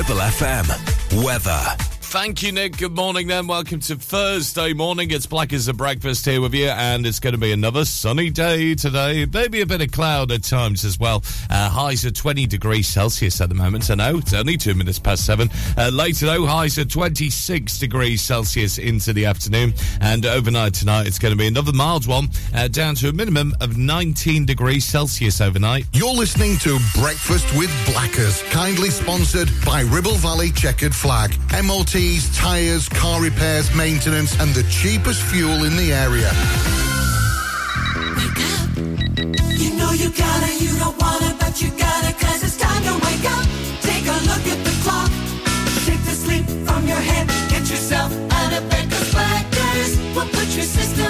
Ribble FM. Weather. Thank you, Nick. Good morning, then. Welcome to Thursday morning. It's Black as a Breakfast here with you, and it's going to be another sunny day today. Maybe a bit of cloud at times as well. Uh, highs are 20 degrees Celsius at the moment. I know it's only two minutes past seven. Uh, later, though, highs are 26 degrees Celsius into the afternoon, and overnight tonight, it's going to be another mild one, uh, down to a minimum of 19 degrees Celsius overnight. You're listening to Breakfast with Blackers, kindly sponsored by Ribble Valley Checkered Flag. MOT tyres, car repairs, maintenance, and the cheapest fuel in the area. Wake up. You know you gotta, you don't wanna, but you gotta, cause it's time to wake up. Take a look at the clock. Shake the sleep from your head. Get yourself out of bed, cause Blackers will put your system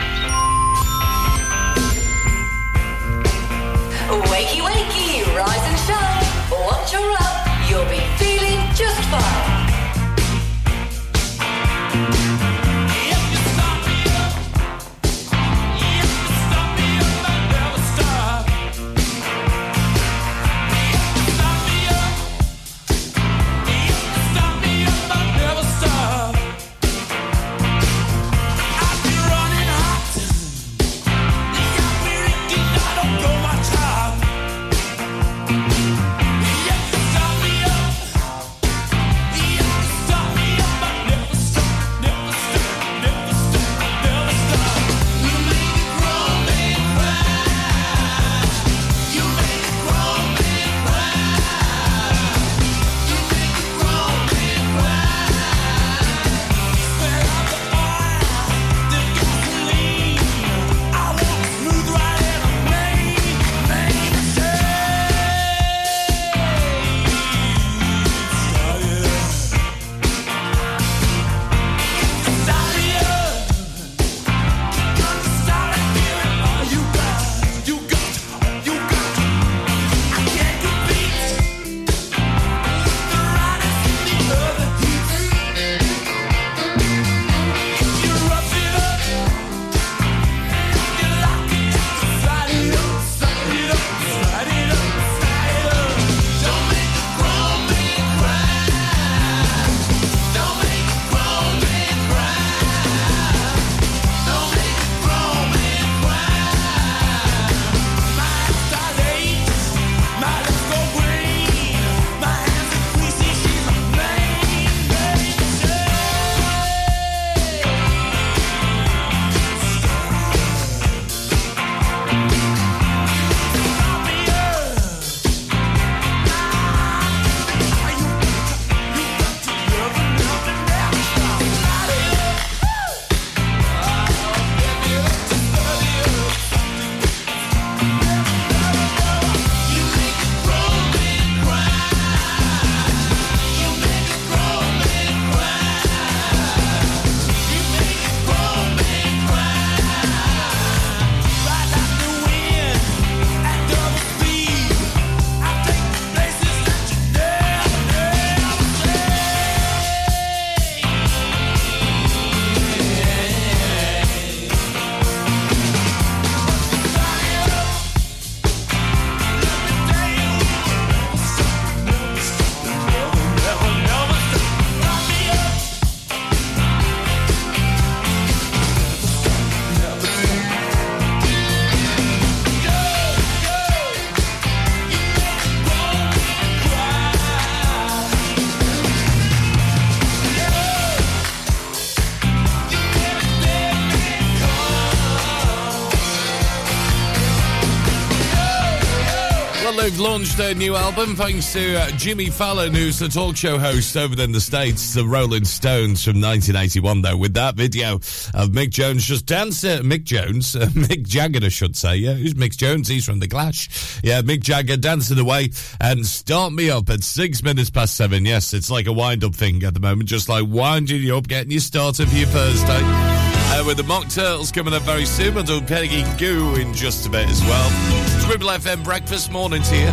Launched their new album thanks to uh, Jimmy Fallon, who's the talk show host over in the States, the Rolling Stones from 1981, though, with that video of Mick Jones just dancing. Mick Jones, uh, Mick Jagger, I should say. Yeah, who's Mick Jones? He's from The Clash. Yeah, Mick Jagger dancing away and start me up at six minutes past seven. Yes, it's like a wind up thing at the moment, just like winding you up, getting you started for your Thursday. Uh, with the Mock Turtles coming up very soon. Do Peggy Gou in just a bit as well. Ribble FM Breakfast Mornings here.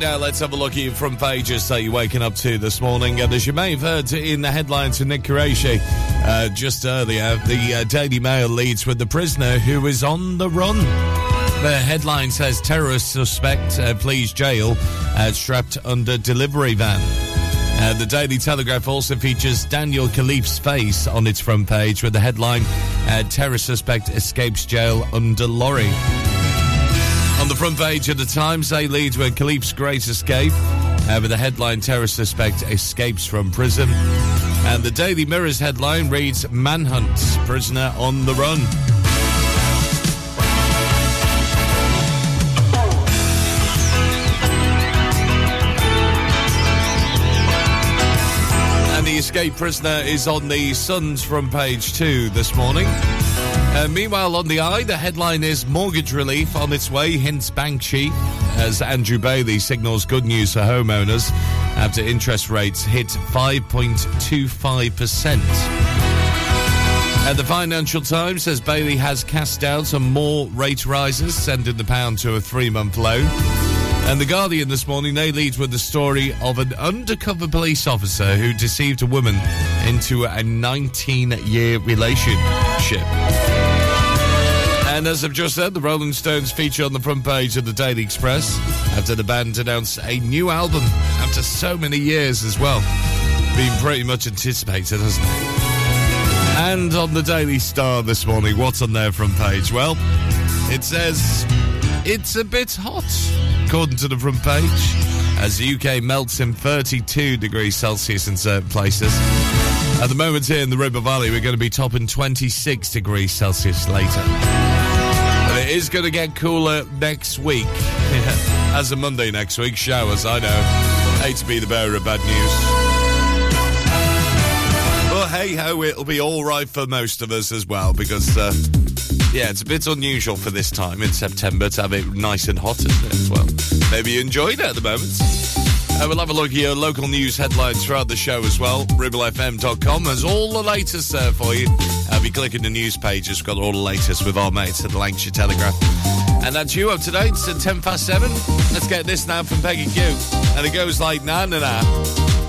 now let's have a look at your front pages that you're waking up to this morning. And as you may have heard in the headlines from Nick Qureshi uh, just earlier, the uh, Daily Mail leads with the prisoner who is on the run. The headline says terrorist suspect uh, pleads jail uh, strapped under delivery van. Uh, the Daily Telegraph also features Daniel Khalife's face on its front page with the headline uh, Terror suspect escapes jail under lorry. On the front page of the Times, they lead with Khalife's great escape, uh, with the headline Terror suspect escapes from prison. And the Daily Mirror's headline reads Manhunt, prisoner on the run. And escaped prisoner is on the Sun's front page two this morning. Uh, meanwhile, on the eye, the headline is Mortgage Relief on its way, hints bank chief, as Andrew Bailey signals good news for homeowners after interest rates hit 5.25%. At the Financial Times says Bailey has cast out on more rate rises, sending the pound to a three month low. And The Guardian this morning, they lead with the story of an undercover police officer who deceived a woman into a 19 year relationship. And as I've just said, the Rolling Stones feature on the front page of the Daily Express after the band announced a new album after so many years as well. Been pretty much anticipated, hasn't it? And on the Daily Star this morning, what's on their front page? Well, it says it's a bit hot, according to the front page, as the UK melts in 32 degrees Celsius in certain places. At the moment here in the Ribble Valley, we're going to be topping 26 degrees Celsius later. But it is going to get cooler next week. As a Monday next week, showers, I know. Hate to be the bearer of bad news. But hey ho, it'll be all right for most of us as well because, uh, yeah, it's a bit unusual for this time in September to have it nice and hot, isn't it? Well, maybe you enjoyed it at the moment. Uh, we'll have a look at your local news headlines throughout the show as well. RibbleFM.com has all the latest there for you. Uh, be clicking the news pages. We've got all the latest with our mates at the Lancashire Telegraph. And that's you up to date. It's at 10 past 7. Let's get this now from Peggy Gou. And it goes like na na na.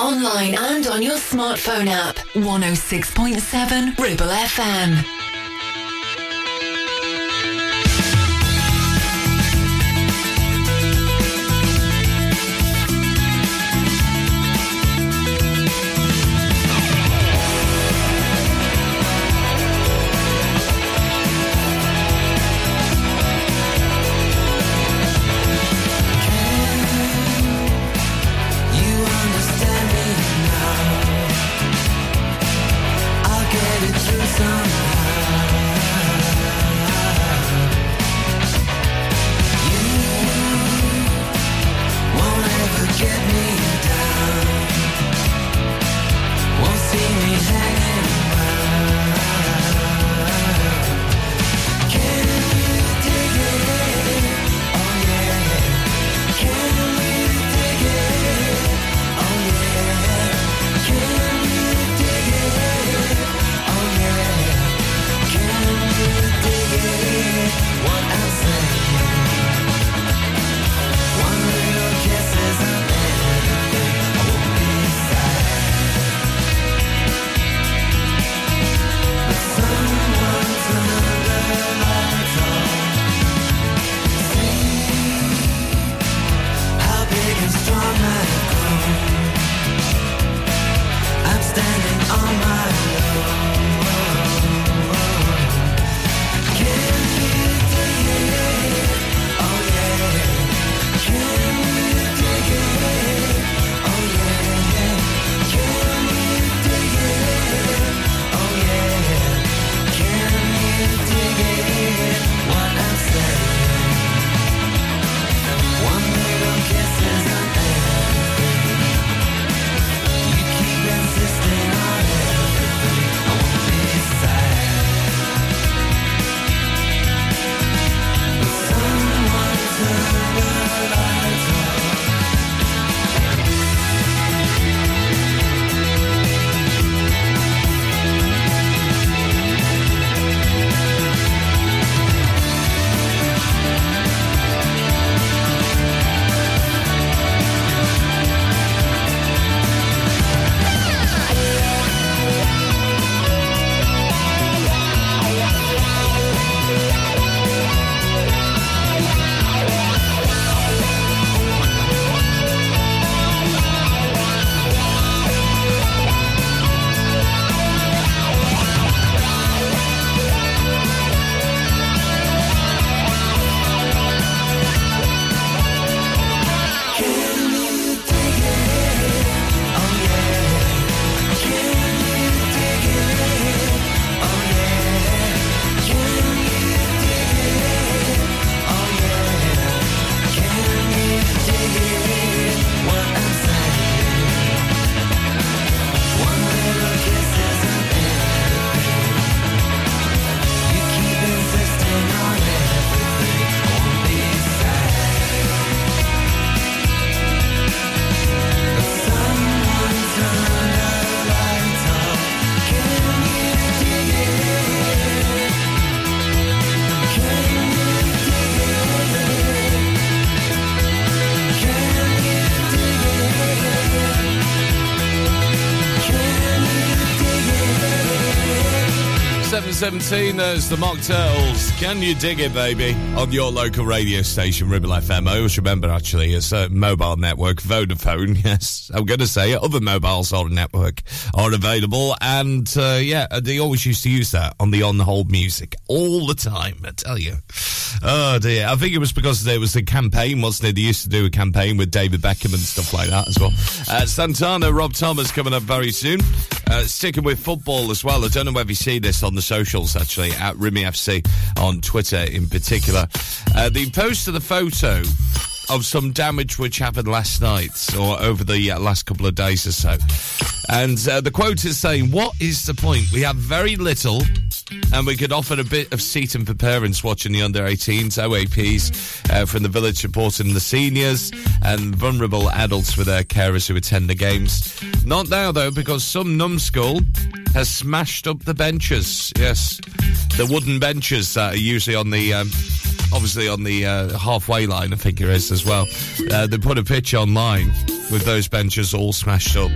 Online and on your smartphone app. 106.7 Ribble FM. 17, there's the Mock Turtles. Can you dig it, baby? On your local radio station, Ribble FM. I always remember, actually, it's a mobile network, Vodafone, yes. I'm going to say it. Other mobile sort of network are available. And, uh, yeah, uh, they always used to use that on the on-hold music all the time, I tell you. Oh, dear. I think it was because there was a campaign, wasn't it? They used to do a campaign with David Beckham and stuff like that as well. Uh, Santana, Rob Thomas coming up very soon. Uh, sticking with football as well. I don't know whether you see this on the socials, actually, at Rimy FC on Twitter in particular. Uh, they posted a photo of some damage which happened last night or over the uh, last couple of days or so. And uh, the quote is saying, What is the point? We have very little and we could offer a bit of seating for parents watching the under 18s, OAPs uh, from the village supporting the seniors and vulnerable adults with their carers who attend the games. Not now, though, because some numbskull has smashed up the benches. Yes, the wooden benches that are usually on the. Um, Obviously, on the uh, halfway line, I think it is as well. Uh, they put a picture online with those benches all smashed up.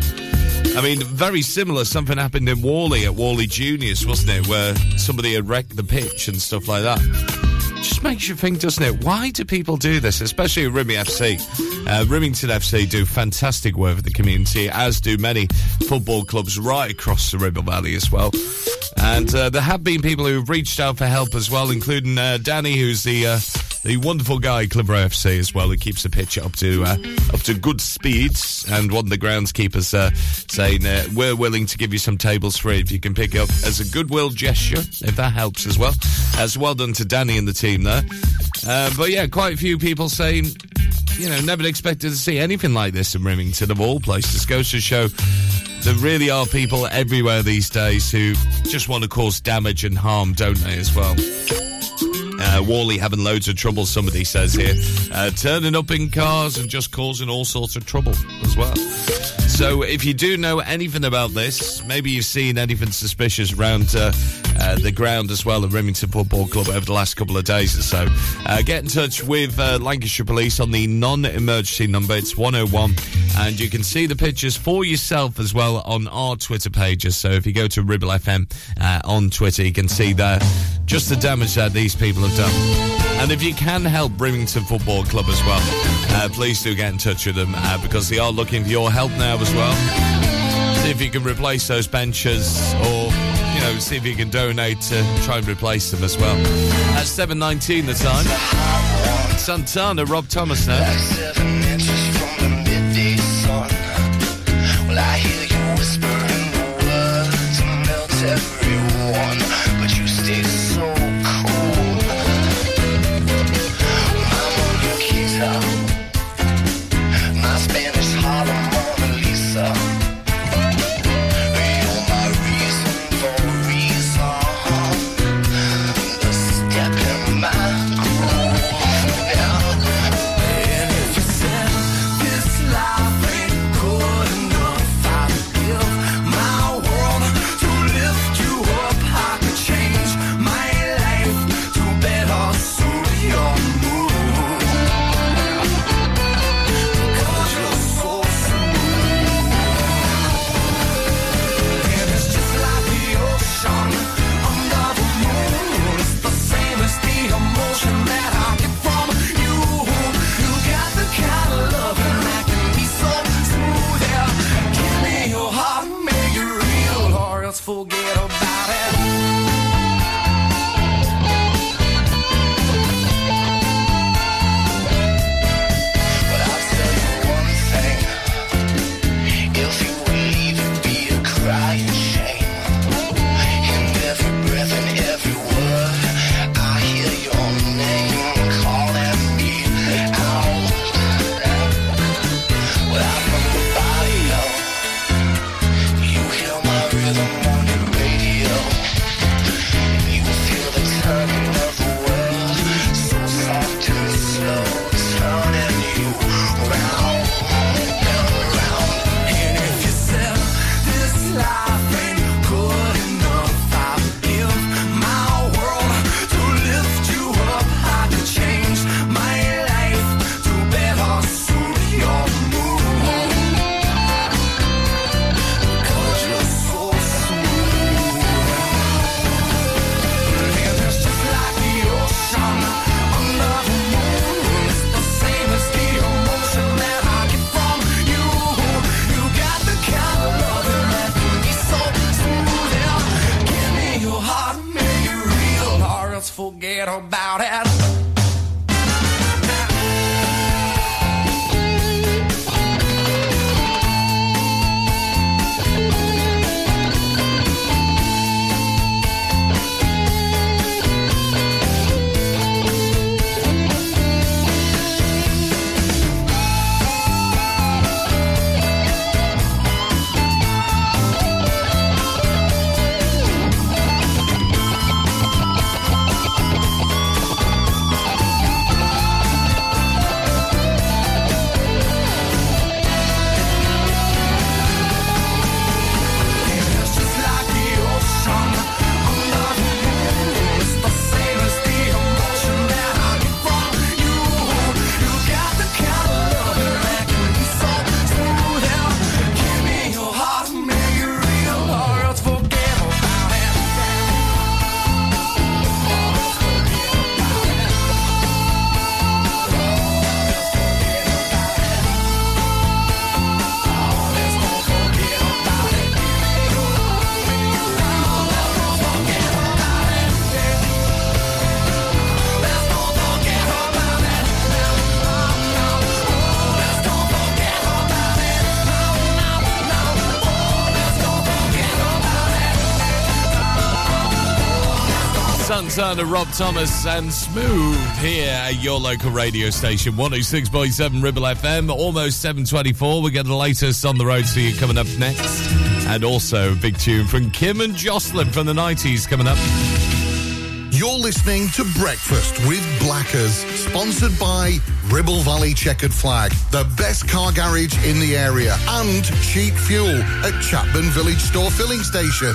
I mean, very similar. Something happened in Whalley at Whalley Juniors, wasn't it? Where somebody had wrecked the pitch and stuff like that. Just makes you think, doesn't it? Why do people do this? Especially Rimmy FC. Uh, Rimington FC do fantastic work for the community, as do many football clubs right across the Ribble Valley as well. And uh, there have been people who've reached out for help as well, including uh, Danny, who's the uh, the wonderful guy Clitheroe FC as well, who keeps the pitch up to uh, up to good speeds. And one of the groundskeepers uh, saying uh, we're willing to give you some tables free if you can pick up as a goodwill gesture, if that helps as well. As well done to Danny and the team there. Uh, but yeah, quite a few people saying. You know, never expected to see anything like this in Rimington, of all places. Goes to show there really are people everywhere these days who just want to cause damage and harm, don't they, as well? Uh, Whalley having loads of trouble, somebody says here. Uh, turning up in cars and just causing all sorts of trouble as well. So if you do know anything about this, maybe you've seen anything suspicious around uh, uh, the ground as well at Rimington Football Club over the last couple of days or so, uh, get in touch with uh, Lancashire Police on the non-emergency number. It's 101. And you can see the pictures for yourself as well on our Twitter pages. So if you go to Ribble FM uh, on Twitter, you can see there just the damage that these people have done. And if you can help Rimington Football Club as well, uh, please do get in touch with them because they are looking for your help now as well. See if you can replace those benches or, you know, see if you can donate to try and replace them as well. At 7.19 the time. Santana, Rob Thomas now. Santana, Rob Thomas, and Smooth here at your local radio station, 106.7 Ribble FM. Almost 7.24. We get the latest on the road for you coming up next. And also a big tune from Kim and Jocelyn from the 90s coming up. You're listening to Breakfast with Blackers, sponsored by Ribble Valley Checkered Flag, the best car garage in the area, and cheap fuel at Chatburn Village Store Filling Station.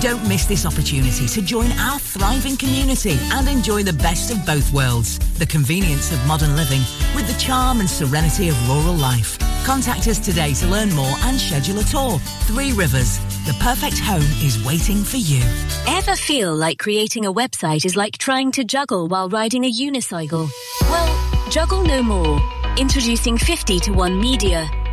Don't miss this opportunity to join our thriving community and enjoy the best of both worlds. The convenience of modern living with the charm and serenity of rural life. Contact us today to learn more and schedule a tour. Three Rivers, the perfect home is waiting for you. Ever feel like creating a website is like trying to juggle while riding a unicycle? Well, juggle no more. Introducing 50 to 1 Media.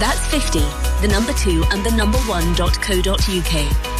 That's 50, the number 2 and the number 1.co.uk.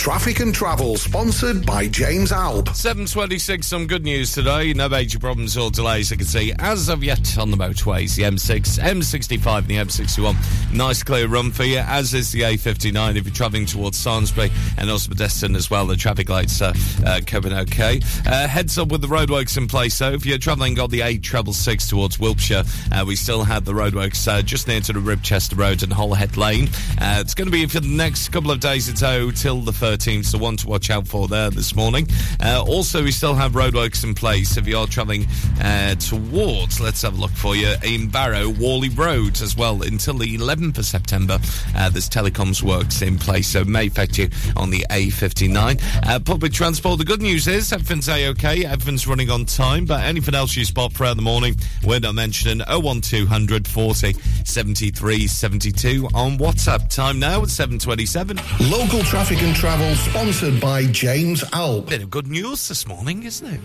Traffic and Travel, sponsored by James Alb. 726, some good news today. No major problems or delays I can see as of yet on the motorways. The M6, M65 and the M61. Nice clear run for you, as is the A59 if you're travelling towards Salisbury and also as well. The traffic lights are uh, coming okay. Uh, heads up with the roadworks in place so If you're travelling on the A666 towards Wilpshire, uh, we still have the roadworks uh, just near to the Ribchester Road and Hollowhead Lane. Uh, it's going to be for the next couple of days or so till the 13th, so one to watch out for there this morning. Uh, also, we still have roadworks in place if you're travelling uh, towards, let's have a look for you, in Barrow, Whalley Road as well until the 11th of September. Uh, there's telecoms works in place, so may affect you on the A59. Uh, public transport, the good news is everything's A-OK, everything's running on time, but anything else you spot throughout the morning, we're not mentioning 01200 40 73 72 on WhatsApp. Time now at 7.27. Local Traffic and Travel, sponsored by James Alb. Bit of good news this morning, isn't it?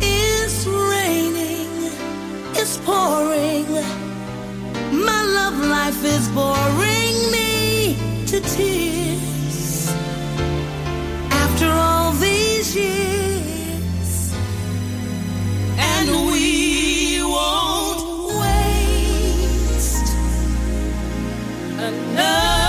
It's raining, it's pouring. My love life is boring me to tears. After all these years, and we won't waste another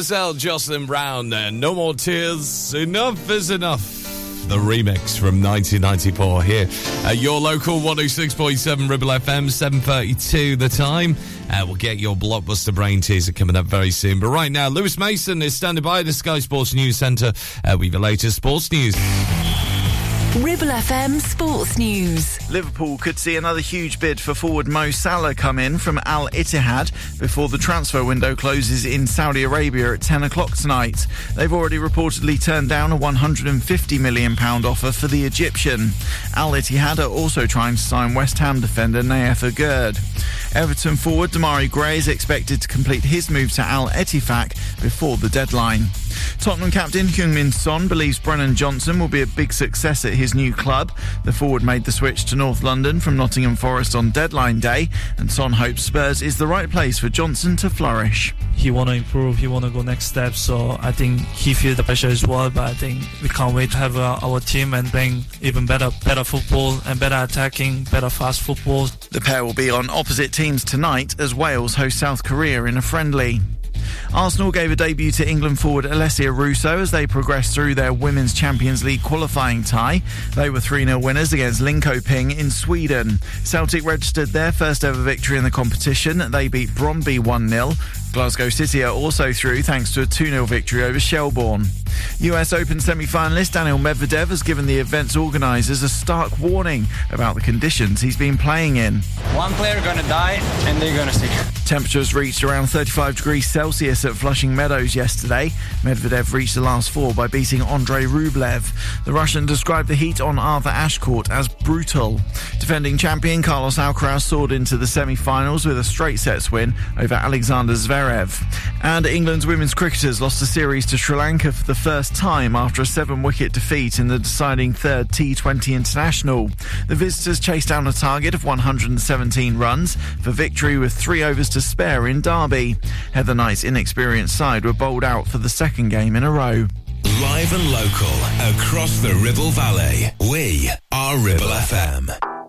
Mazelle, Jocelyn Brown. Uh, no more tears. Enough is enough. The remix from 1994 here at your local 106.7 Ribble FM, 7.32 the time. Uh, we'll get your blockbuster brain teaser coming up very soon. But right now, Lewis Mason is standing by the Sky Sports News Centre uh, with the latest sports news. Ribble FM Sports News. Liverpool could see another huge bid for forward Mo Salah come in from Al Ittihad before the transfer window closes in Saudi Arabia at 10 o'clock tonight. They've already reportedly turned down a £150 million offer for the Egyptian. Al Ittihad are also trying to sign West Ham defender Nayef Aguerd. Everton forward Demarai Gray is expected to complete his move to Al Ettifaq before the deadline. Tottenham captain Heung-min Son believes Brennan Johnson will be a big success at his new club. The forward made the switch to North London from Nottingham Forest on deadline day, and Son hopes Spurs is the right place for Johnson to flourish. he want to improve, he want to go next step. So I think he feels the pressure as well. But I think we can't wait to have uh, our team and playing even better, better football and better attacking, better fast football. The pair will be on opposite teams tonight as Wales host South Korea in a friendly. Arsenal gave a debut to England forward Alessia Russo as they progressed through their Women's Champions League qualifying tie. They were 3 0 winners against Linkoping in Sweden. Celtic registered their first ever victory in the competition. They beat Brondby 1 0. Glasgow City are also through thanks to a 2 0 victory over Shelbourne. US Open semi finalist Daniil Medvedev has given the event's organisers a stark warning about the conditions he's been playing in. One player gonna die, and they're gonna see. Temperatures reached around 35 degrees Celsius at Flushing Meadows yesterday. Medvedev reached the last four by beating Andrei Rublev. The Russian described the heat on Arthur Ashe Court as brutal. Defending champion Carlos Alcaraz soared into the semi-finals with a straight sets win over Alexander Zverev. And England's women's cricketers lost a series to Sri Lanka for the first time after a seven-wicket defeat in the deciding third T20 international. The visitors chased down a target of 117 runs for victory with three overs to spare in Derby. Heather Knight's inexperienced side were bowled out for the second game in a row. Live and local across the Ribble Valley. We are Ribble FM.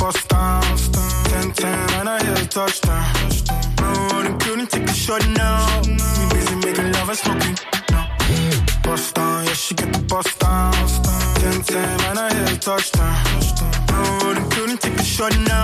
Down. 10 10, and I hit a touchdown. No running, couldn't take a shot now. We busy making love and smoking. No. Bust down, yeah, she get the bust down. 10 10, and I hit a touchdown. No.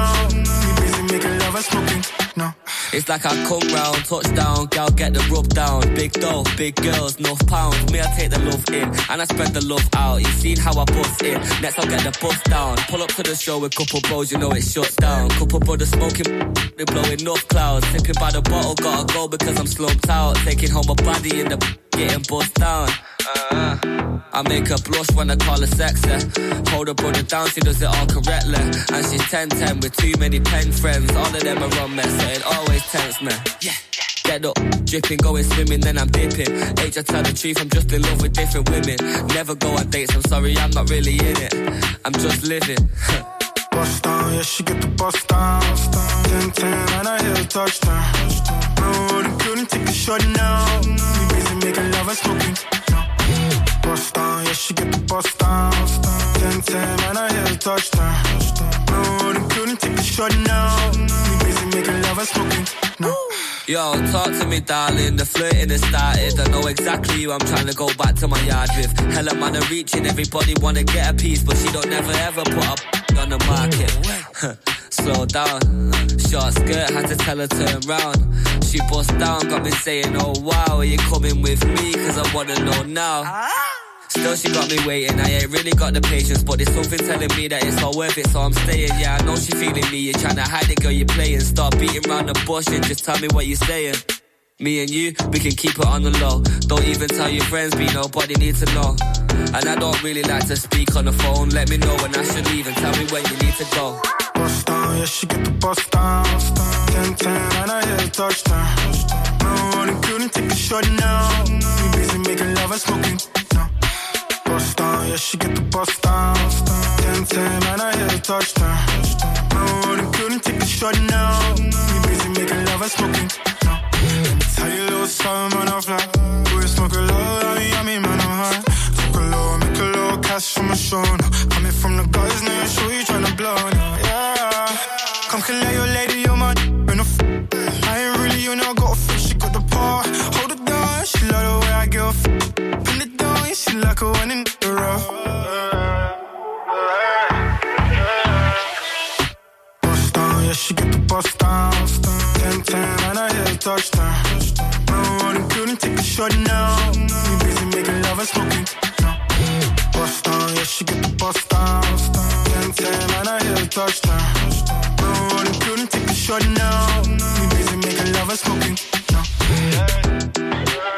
No. It's like I come round, touchdown, gal get the rub down. Big dough, big girls, enough pounds. Me, I take the love in, and I spread the love out. You seen how I bust in, next I'll get the bust down. Pull up to the show with couple bros, you know it shuts down. Couple brothers smoking, they blowing enough clouds. Sipping by the bottle, gotta go because I'm slumped out. Taking home a body in the getting bust down. Uh, I make her blush when I call her sexy. Hold her brother down, she does it all correctly. And she's 10-10 with too many pen friends. All of them are on me, so it always tense me. Yeah. Get up, dripping, going swimming, then I'm dipping. Age, I tell the truth, I'm just in love with different women. Never go on dates, I'm sorry, I'm not really in it. I'm just living. Bust down, yeah, she get the bust down. 10 10, and I hit a touchdown. No running, couldn't take a shot now. We busy making love and smoking. Bust down, yeah, she get the bust down. 10 10, and I hit a touchdown. No running, couldn't take a shot now. We busy making love and smoking. No. Yo, talk to me, darling. The flirting has started. I know exactly who I'm trying to go back to my yard with. Hella man are reaching. Everybody wanna get a piece, but she don't never ever put up on the market. Slow down. Short skirt, had to tell her turn round. She bust down, got me saying, Oh wow, are you coming with me? Cause I wanna know now. Still, she got me waiting. I ain't really got the patience, but there's something telling me that it's all worth it, so I'm staying. Yeah, I know she feeling me. You're trying to hide it, girl, you're playing. Stop beating around the bush and just tell me what you're saying. Me and you, we can keep it on the low. Don't even tell your friends, be nobody needs to know. And I don't really like to speak on the phone. Let me know when I should leave and tell me when you need to go. Bust down, yeah, she get the bust down. 10 10, and I hit a touchdown. No running, couldn't take a shot now. We busy making love and smoking. No bust down, yeah, she get the bust down. Ten ten, man, I hit a touchdown. No one couldn't take the shot now. Me busy making love and smoking. No. Tell you little something, man, I fly. We smoke a lot, I mean, yummy, man, I'm high. Talk a low, make a low cash from my show now. Coming from the guys, now you show you tryna blow now, yeah. Come collect your lady, your man. Been a f- I ain't really, you know, got a fish, she got the paw. Hold it down, she love the way I give a f- like a one in the rough. Bust down, yeah, she get the bust down. 10 10, and I hit a touchdown. No running, couldn't take a shot now. We busy making love and smoking. Bust down, yeah, she get the bust down. 10 10, and I hit a touchdown. No running, couldn't take a shot now. We busy making love and smoking. No.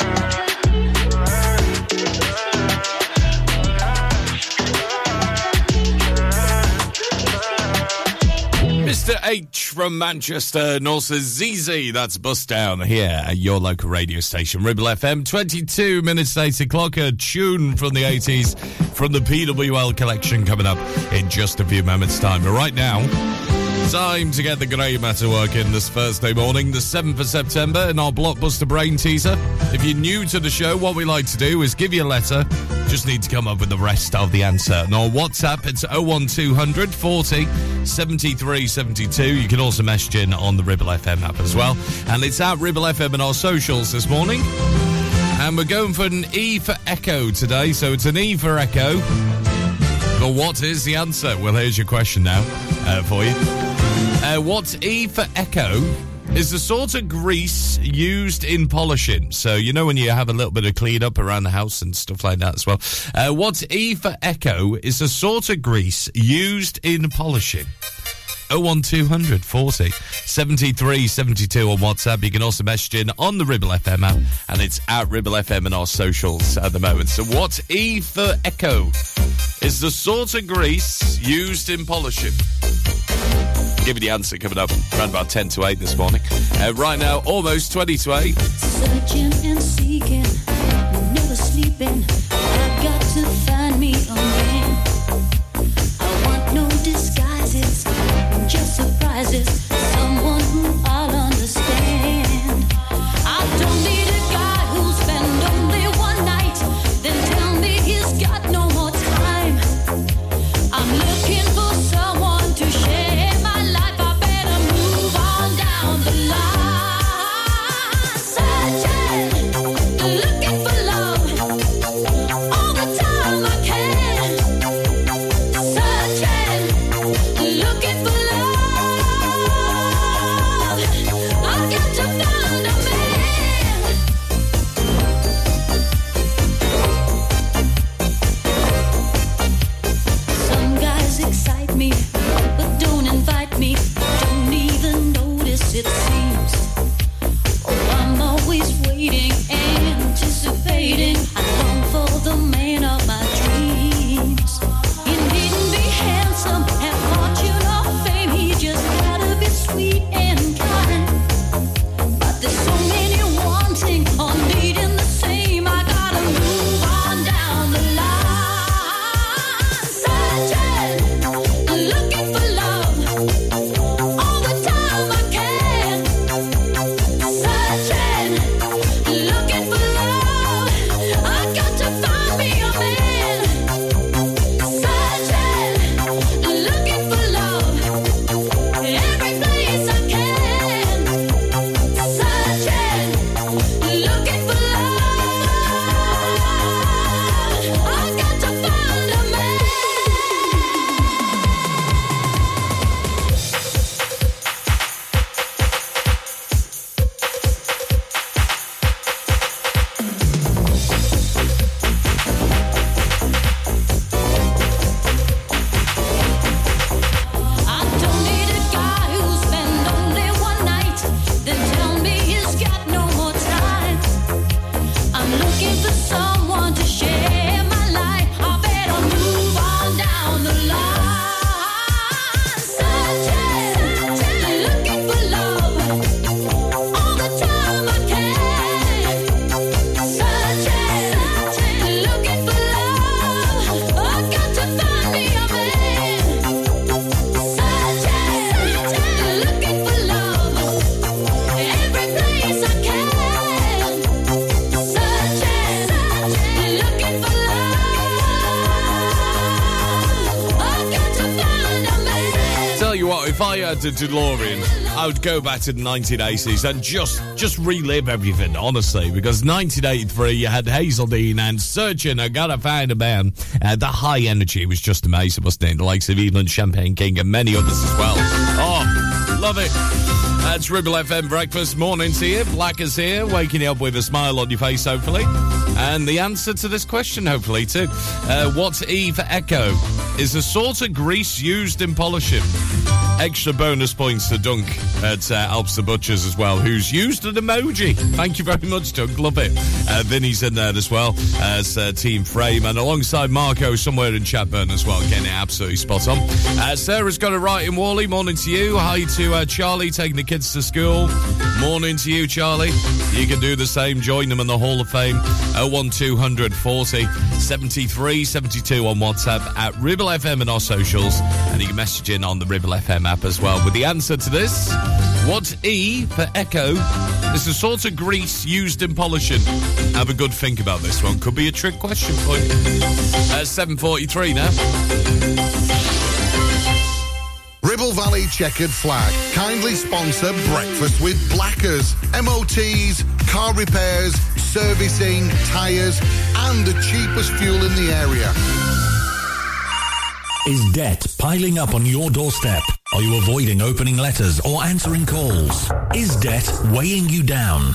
Mr. H from Manchester and also ZZ, that's Bust Down here at your local radio station, Ribble FM. 22 minutes to 8 o'clock, a tune from the 80s from the PWL collection coming up in just a few moments' time. But right now, time to get the grey matter working this Thursday morning, the 7th of September, in our Blockbuster Brain teaser. If you're new to the show, what we like to do is give you a letter. Just need to come up with the rest of the answer. And on WhatsApp, it's 01200 40 73 72. You can also message in on the Ribble FM app as well. And it's at Ribble FM and our socials this morning. And we're going for an E for Echo today. So it's an E for Echo. But what is the answer? Well, here's your question now uh, for you. Uh, what E for Echo is the sort of grease used in polishing? So, you know, when you have a little bit of clean up around the house and stuff like that as well. Uh, what E for Echo is the sort of grease used in polishing? 01200 40 73 72 on WhatsApp. You can also message in on the Ribble FM app, and it's at Ribble FM and our socials at the moment. So, what E for Echo is the sort of grease used in polishing? Give you the answer coming up around about 10 to 8 this morning. Uh, right now, almost 20 to 8. Searching and seeking, never sleeping. Had a DeLorean, I would go back to the 1980s and just just relive everything, honestly, because 1983 you had Hazell Dean and Searching. I gotta find a man. Uh, the high energy was just amazing, wasn't it? The likes of Evelyn Champagne King and many others as well. Oh, love it. That's Ribble FM breakfast mornings here. Black is here, waking you up with a smile on your face, hopefully. And the answer to this question, hopefully, too. Uh, what's E for echo? Is the sort of grease used in polishing? Extra bonus points to Dunk at uh, Alps the Butchers as well, who's used an emoji. Thank you very much, Dunk. Love it. Uh, Vinny's in there as well as uh, Team Frame, and alongside Marco somewhere in Chatburn as well, getting it absolutely spot on. Uh, Sarah's got it right in Whalley. Morning to you. Hi to uh, Charlie taking the kids to school. Morning to you, Charlie. You can do the same. Join them in the Hall of Fame. 01200 40 73 72 on WhatsApp at Ribble FM and our socials. And you can message in on the Ribble FM app as well with the answer to this. What E for echo This is the sort of grease used in polishing? Have a good think about this one. Could be a trick question for you. At 7.43 now. Ribble Valley Checkered Flag kindly sponsor Breakfast with Blackers, MOTs, car repairs, servicing, tyres, and the cheapest fuel in the area. Is debt piling up on your doorstep? Are you avoiding opening letters or answering calls? Is debt weighing you down?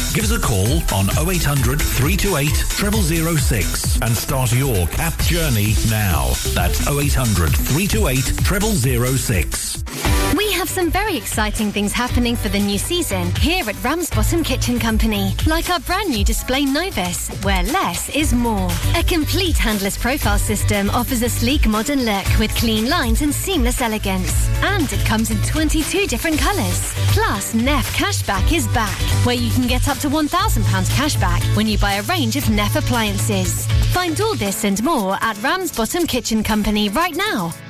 Give us a call on 0800 328 0006 and start your CAP journey now. That's 0800 328 0006. We have some very exciting things happening for the new season here at Ramsbottom Kitchen Company, like our brand new display Novus, where less is more. A complete handless profile system offers a sleek modern look with clean lines and seamless elegance. And it comes in 22 different colours. Plus, Neff Cashback is back, where you can get up to £1,000 cashback when you buy a range of Neff appliances. Find all this and more at Ramsbottom Kitchen Company right now.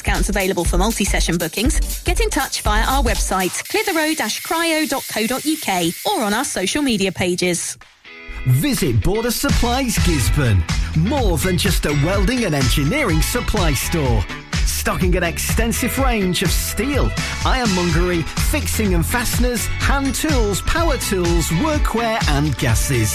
discounts available for multi-session bookings. Get in touch via our website, clitheroe-cryo.co.uk or on our social media pages. Visit Border Supplies Gisburn. More than just a welding and engineering supply store. Stocking an extensive range of steel, ironmongery, fixing and fasteners, hand tools, power tools, workwear and gases.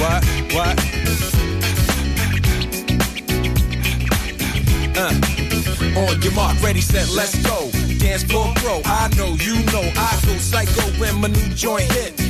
What, what? Uh. On your mark, ready, set, let's go. Dance floor pro, I know, you know, I go psycho when my new joint hit.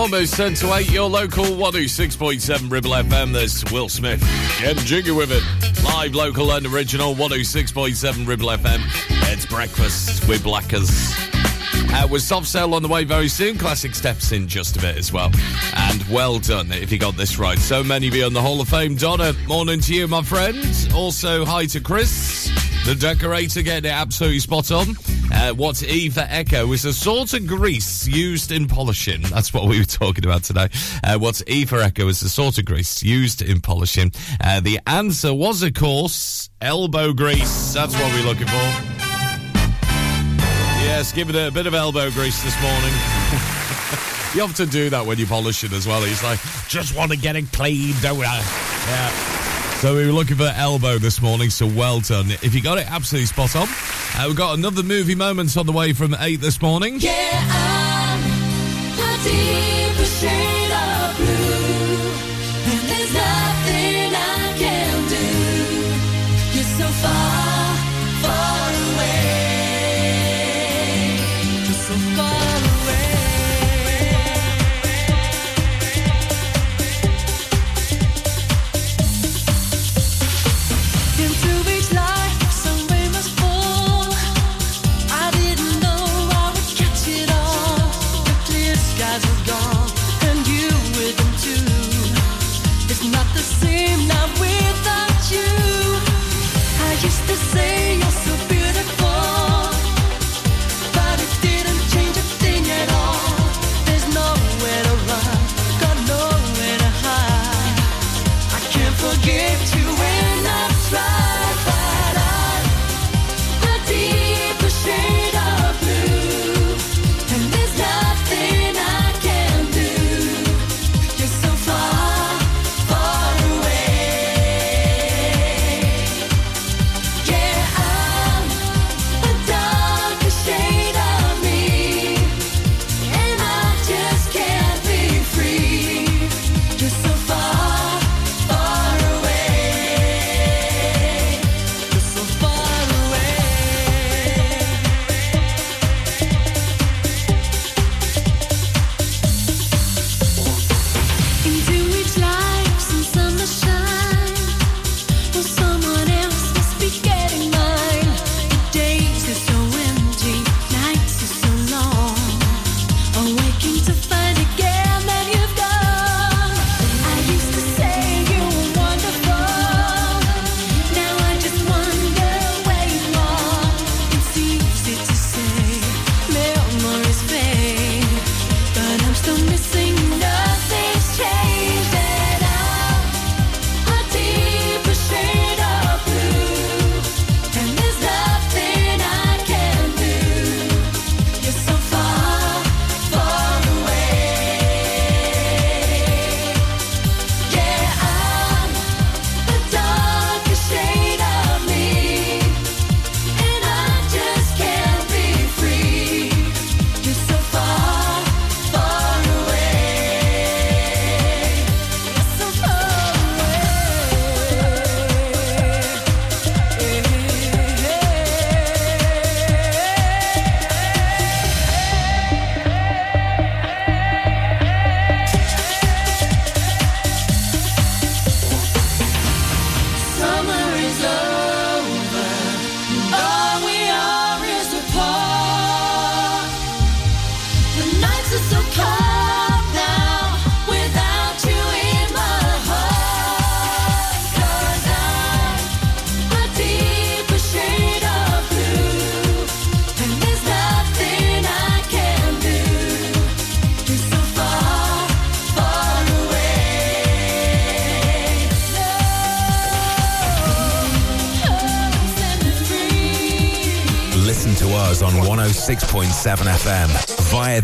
Almost 10 to 8, your local 106.7 Ribble FM. There's Will Smith. Getting jiggy with it. Live, local, and original 106.7 Ribble FM. It's breakfast with Blackers. Uh, with Soft Cell on the way very soon. Classic steps in just a bit as well. And well done if you got this right. So many of you on the Hall of Fame. Donna, morning to you, my friend. Also, hi to Chris, the decorator, getting it absolutely spot on. Uh, what's E for Echo is a sort of grease used in polishing. That's what we were talking about today. Uh, what's E for Echo is a sort of grease used in polishing. Uh, the answer was, of course, elbow grease. That's what we're looking for. Yes, give it a bit of elbow grease this morning. you often do that when you're polishing as well. He's like, just want to get it clean, don't I? Yeah. So we were looking for elbow this morning, so well done. If you got it absolutely spot on, uh, we've got another movie moments on the way from 8 this morning. Yeah, I'm shade of blue. And there's nothing I can do. You're so far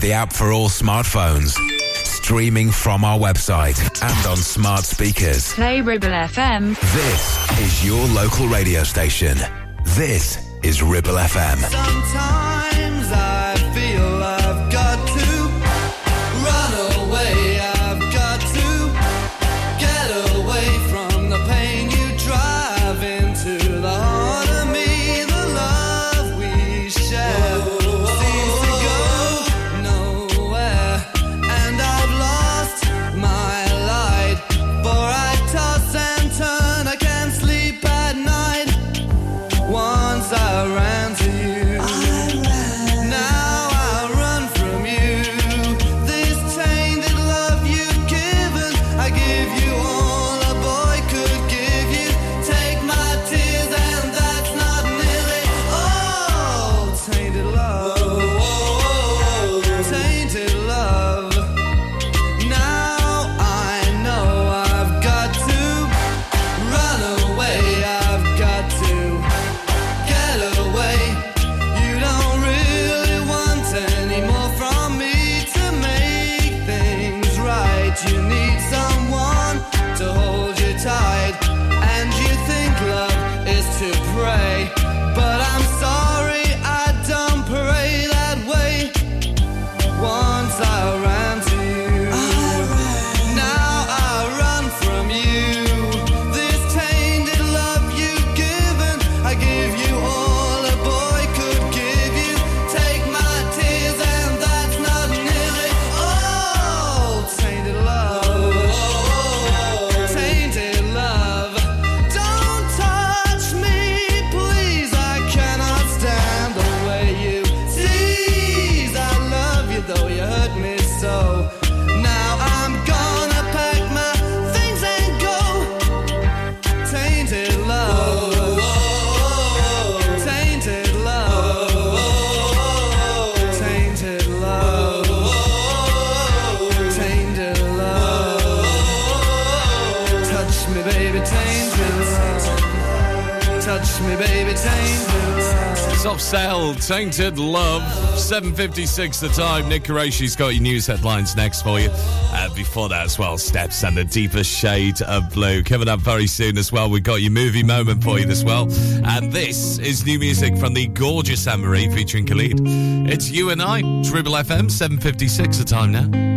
the app for all smartphones. Streaming from our website and on smart speakers. Play Ribble FM. This is your local radio station. This is Ribble FM. Sometimes Soft Cell, Tainted Love. 7.56 the time. Nick Qureshi's got your news headlines next for you. Uh, before that as well, Steps and the Deepest Shade of Blue. Coming up very soon as well, we've got your movie moment for you as well. And this is new music from the gorgeous Anne-Marie featuring Khalid. It's You and I, Ribble FM, 7.56 the time now.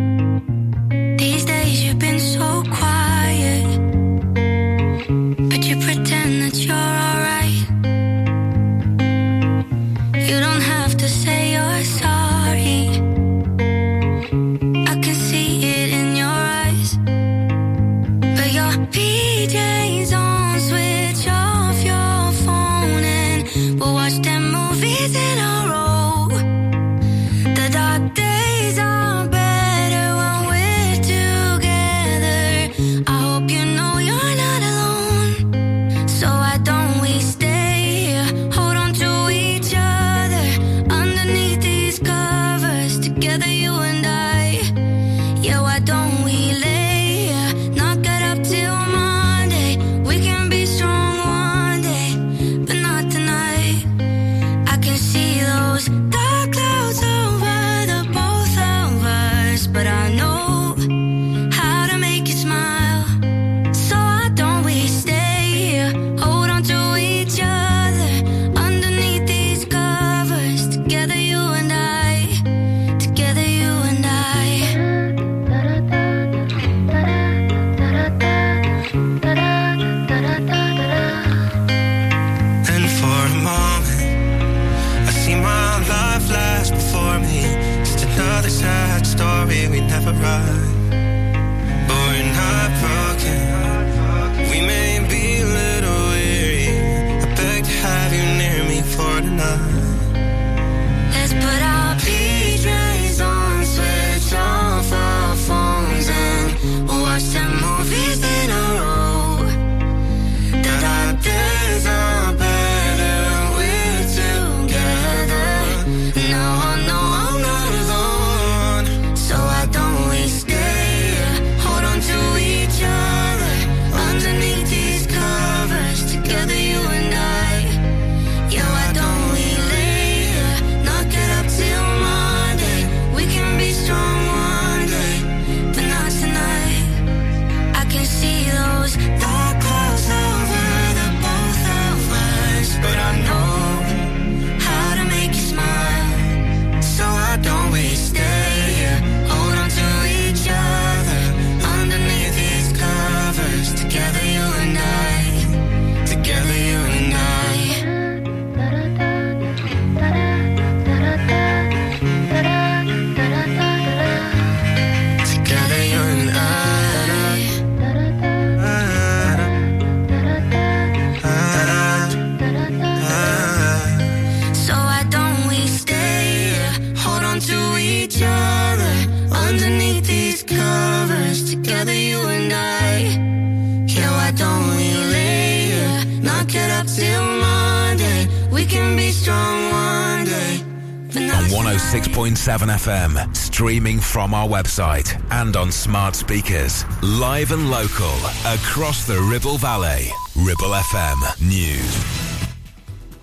From our website and on smart speakers. Live and local across the Ribble Valley. Ribble FM News.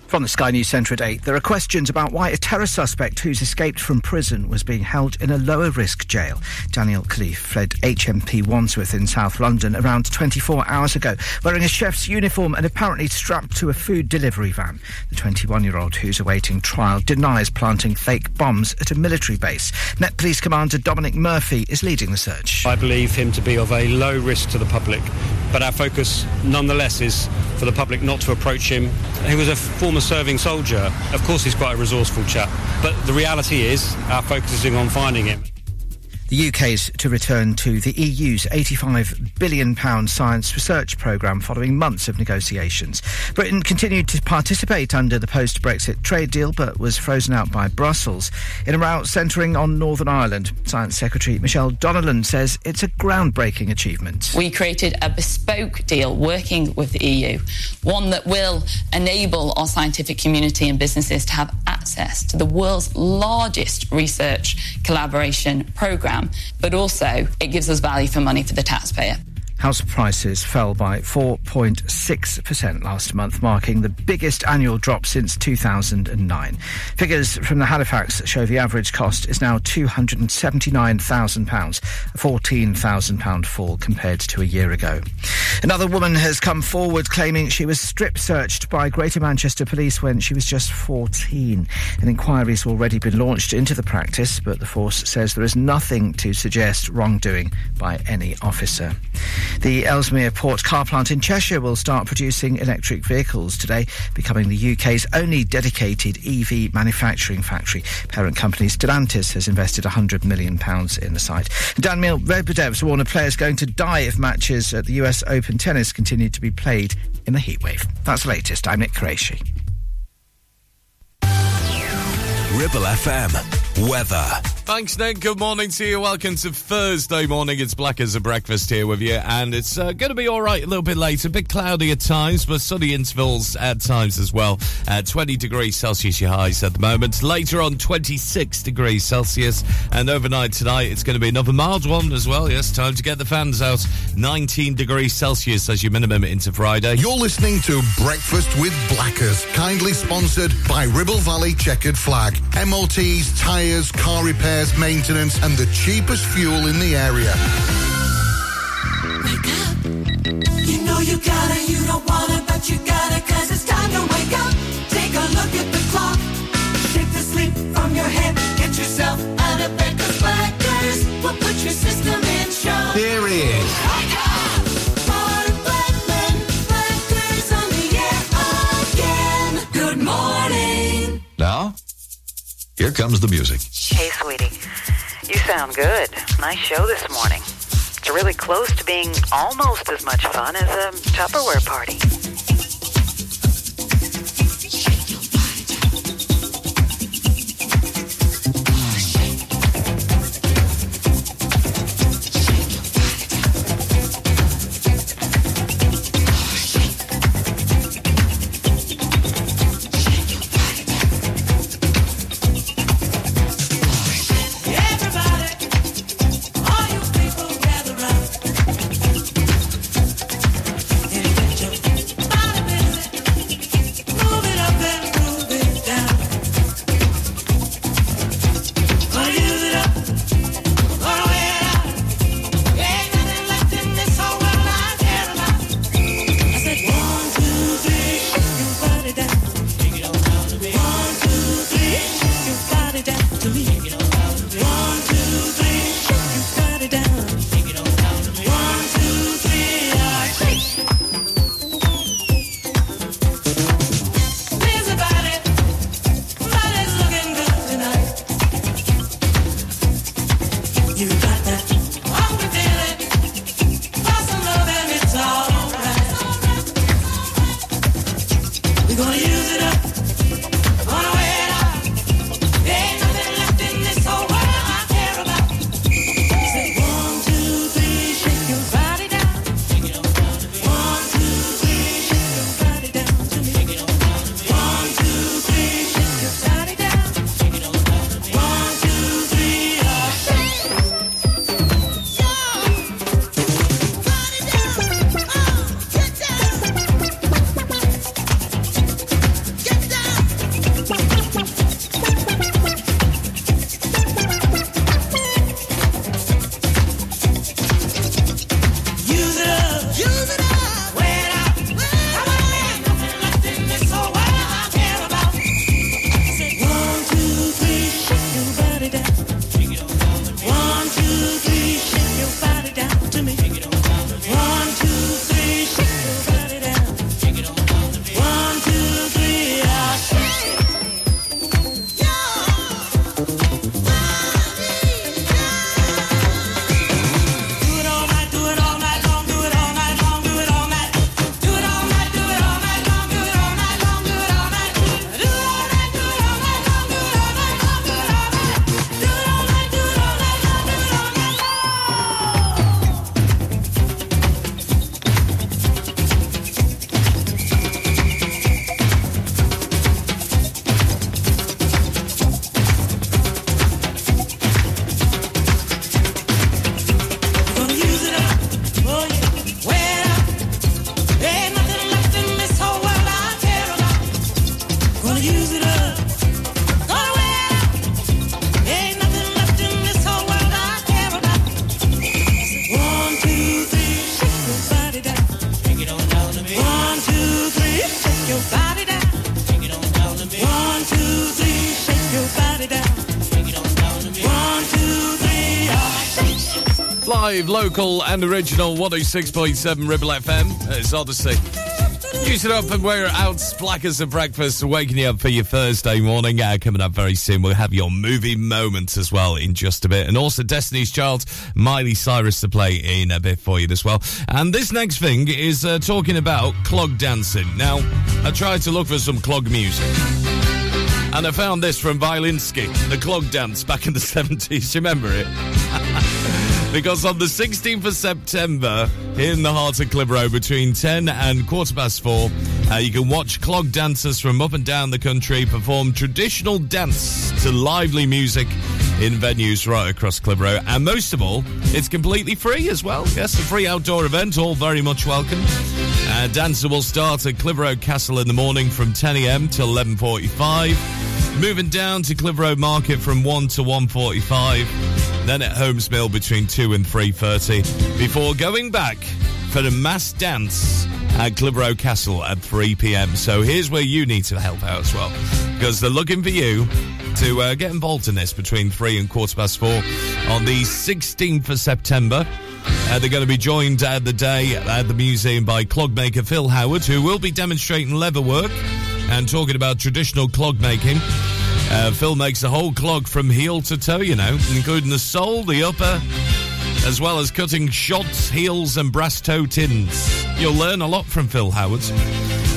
From the Sky News Centre at 8, there are questions about why a terror suspect who's escaped from prison was being held in a lower risk jail. Daniel Khalife fled HMP Wandsworth in South London around 24 hours ago, wearing a chef's uniform and apparently strapped to a food delivery van. The 21 year old who's awaiting trial denies planting fake bombs at a military base. Met Police Commander Dominic Murphy is leading the search. I believe him to be of a low risk to the public, but our focus nonetheless is for the public not to approach him. He was a former serving soldier. Of course, he's quite a resourceful chap, but the reality is our focus is on finding him. The UK's to return to the EU's £85 billion science research programme following months of negotiations. Britain continued to participate under the post Brexit trade deal but was frozen out by Brussels. In a rout centring on Northern Ireland, Science Secretary Michelle Donelan says it's a groundbreaking achievement. We created a bespoke deal working with the EU, one that will enable our scientific community and businesses to have access to the world's largest research collaboration programme, but also it gives us value for money for the taxpayer. House prices fell by 4.6% last month, marking the biggest annual drop since 2009. Figures from the Halifax show the average cost is now £279,000, a £14,000 fall compared to a year ago. Another woman has come forward claiming she was strip searched by Greater Manchester Police when she was just 14. An inquiry has already been launched into the practice, but the force says there is nothing to suggest wrongdoing by any officer. The Ellesmere Port car plant in Cheshire will start producing electric vehicles today, becoming the UK's only dedicated EV manufacturing factory. Parent company Stellantis has invested £100 million in the site. Daniil, Medvedev's warned players going to die if matches at the US Open tennis continue to be played in the heatwave. That's the latest. I'm Nick Qureshi. Ribble FM. Weather. Thanks, Nick. Good morning to you. Welcome to Thursday morning. It's Black as a Breakfast here with you, and it's uh, going to be all right a little bit later. A bit cloudy at times, but sunny intervals at times as well. Uh, 20 degrees Celsius your highs at the moment. Later on, 26 degrees Celsius, and overnight tonight, it's going to be another mild one as well. Yes, time to get the fans out. 19 degrees Celsius as your minimum into Friday. You're listening to Breakfast with Blackers, kindly sponsored by Ribble Valley Checkered Flag. MOTs, tyres, car repairs, maintenance, and the cheapest fuel in the area. Wake up. You know you gotta, you don't wanna, but you gotta, cause it's time to wake up. Take a look at the clock. Shake the sleep from your head. Get yourself out of bed, cause Blackers will put your system in show. Here he is. Here comes the music. Hey, sweetie. You sound good. Nice show this morning. It's really close to being almost as much fun as a Tupperware party. Live, local, and original 106.7 Ribble FM. It's Odyssey. Use it up and we're out black as a breakfast, waking you up for your Thursday morning. Uh, coming up very soon, we'll have your movie moments as well in just a bit. And also Destiny's Child, Miley Cyrus to play in a bit for you as well. And this next thing is uh, talking about clog dancing. Now, I tried to look for some clog music. And I found this from Violinski, the clog dance back in the 70s. You remember it? Because on the 16th of September, in the heart of Clitheroe, between 10 and quarter past four, uh, you can watch clog dancers from up and down the country perform traditional dance to lively music in venues right across Clitheroe. And most of all, it's completely free as well. Yes, a free outdoor event, all very much welcome. Uh, dancer will start at Clitheroe Castle in the morning from 10am till 11.45. Moving down to Clitheroe Market from 1 to 1.45. Then at Holmes Mill between 2 and 3.30. Before going back for the mass dance at Clitheroe Castle at 3 pm. So here's where you need to help out as well. Because they're looking for you to uh, get involved in this between 3 and quarter past 4 on the 16th of September. Uh, they're going to be joined at the day at the museum by clogmaker Phil Howard, who will be demonstrating leather work and talking about traditional clog making. Uh, Phil makes the whole clog from heel to toe, you know, including the sole, the upper, as well as cutting shots, heels, and brass toe tins. You'll learn a lot from Phil Howard.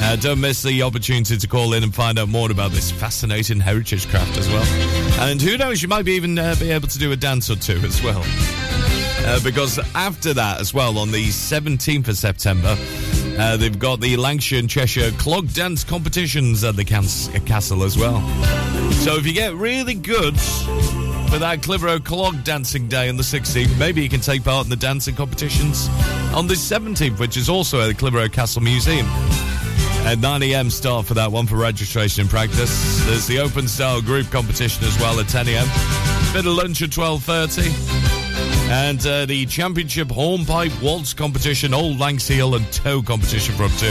Uh, don't miss the opportunity to call in and find out more about this fascinating heritage craft as well. And who knows, you might be even uh, be able to do a dance or two as well. Uh, because after that, as well, on the 17th of September, uh, they've got the Lancashire and Cheshire clog dance competitions at the cas- castle as well. So if you get really good for that Clitheroe clog dancing day on the 16th, maybe you can take part in the dancing competitions on the 17th, which is also at the Clitheroe Castle Museum. At 9am start for that one for registration and practice. There's the open style group competition as well at 10am. Bit of lunch at 12.30 and uh, the championship hornpipe waltz competition, old Lancs heel and toe competition from two.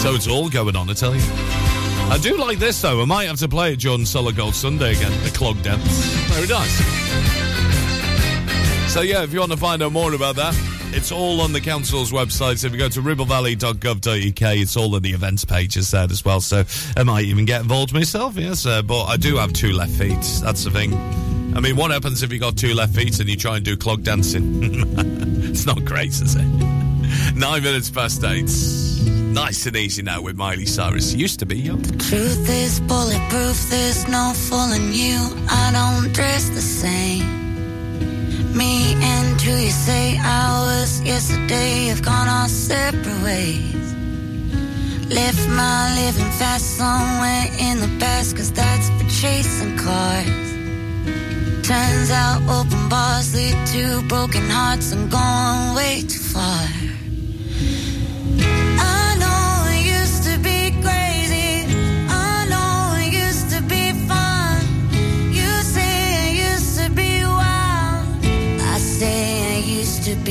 So it's all going on, I tell you. I do like this though. I might have to play it during Solid Gold Sunday again, the clog dance. Very nice. So yeah, if you want to find out more about that, it's all on the council's website. So if you go to ribblevalley.gov.uk, it's all on the events pages there as well. So I might even get involved myself, yes. Uh, but I do have two left feet. That's the thing. I mean, what happens if you got two left feet and you try and do clog dancing? it's not great, is it? Nine minutes past eight. Nice and easy now with Miley Cyrus. Used to be, yeah. Truth is bulletproof, there's no fooling you. I don't dress the same. Me and who you say I was yesterday have gone our separate ways. Left my living fast somewhere in the past, cause that's for chasing cars. Turns out open bars lead to broken hearts and going way too far.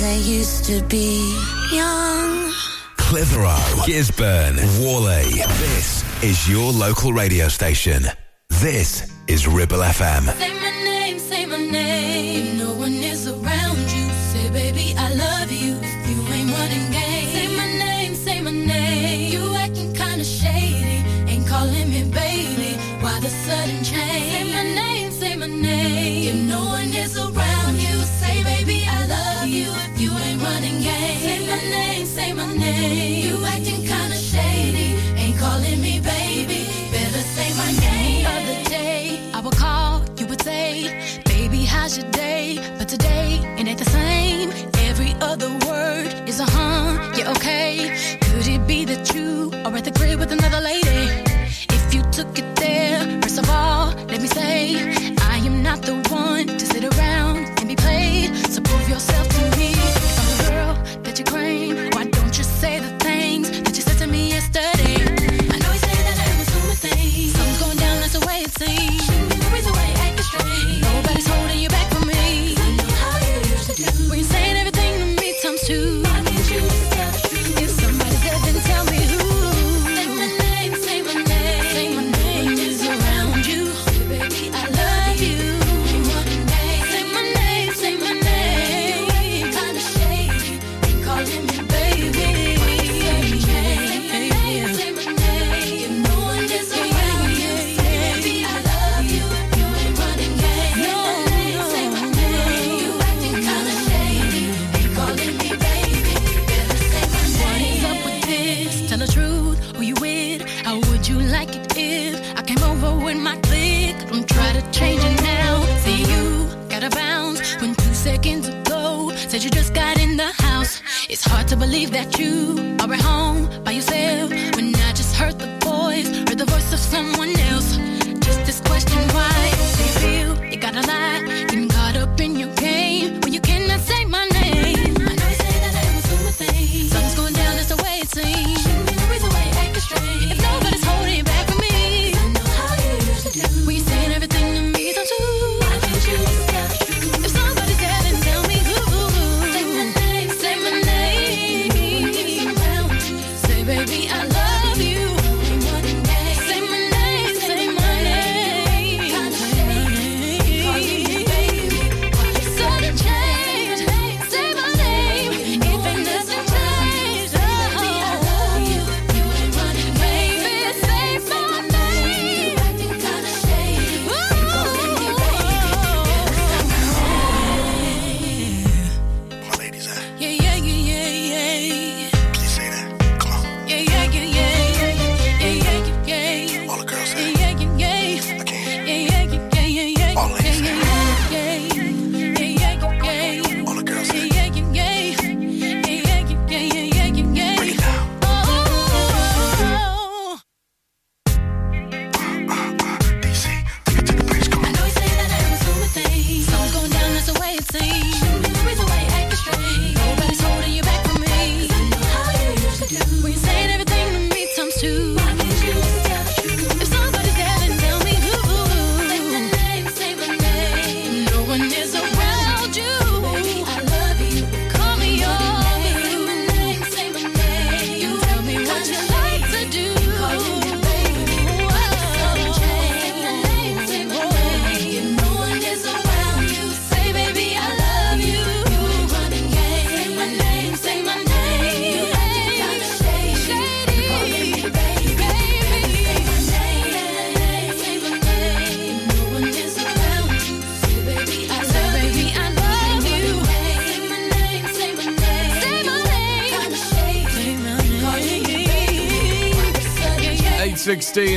as I used to be young. Clitheroe, Gisburn, Whalley. This is your local radio station. This is Ribble FM. okay? Could it be that you are at the crib with another lady? It's hard to believe that you are at home by yourself. When I just heard the voice, heard the voice of someone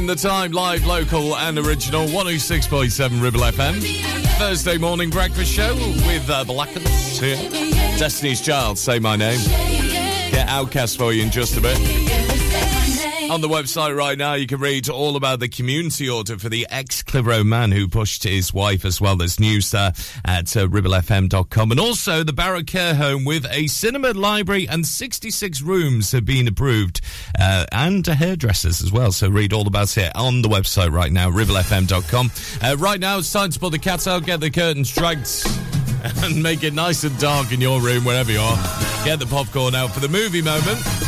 9.16 the time, live, local and original, 106.7 Ribble FM. Thursday morning breakfast show with uh, the Lackens here. Destiny's Child, say my name. Get Outcast for you in just a bit. On the website right now, you can read all about the community order for the ex Clitheroe man who pushed his wife as well. There's news there at uh, ribblefm.com. And also, the Barrow Care Home with a cinema, library, and 66 rooms have been approved, uh, and hairdressers as well. So read all about it on the website right now, ribblefm.com. Uh, right now, it's time to put the cat out, get the curtains dragged. And make it nice and dark in your room, wherever you are. Get the popcorn out for the movie moment.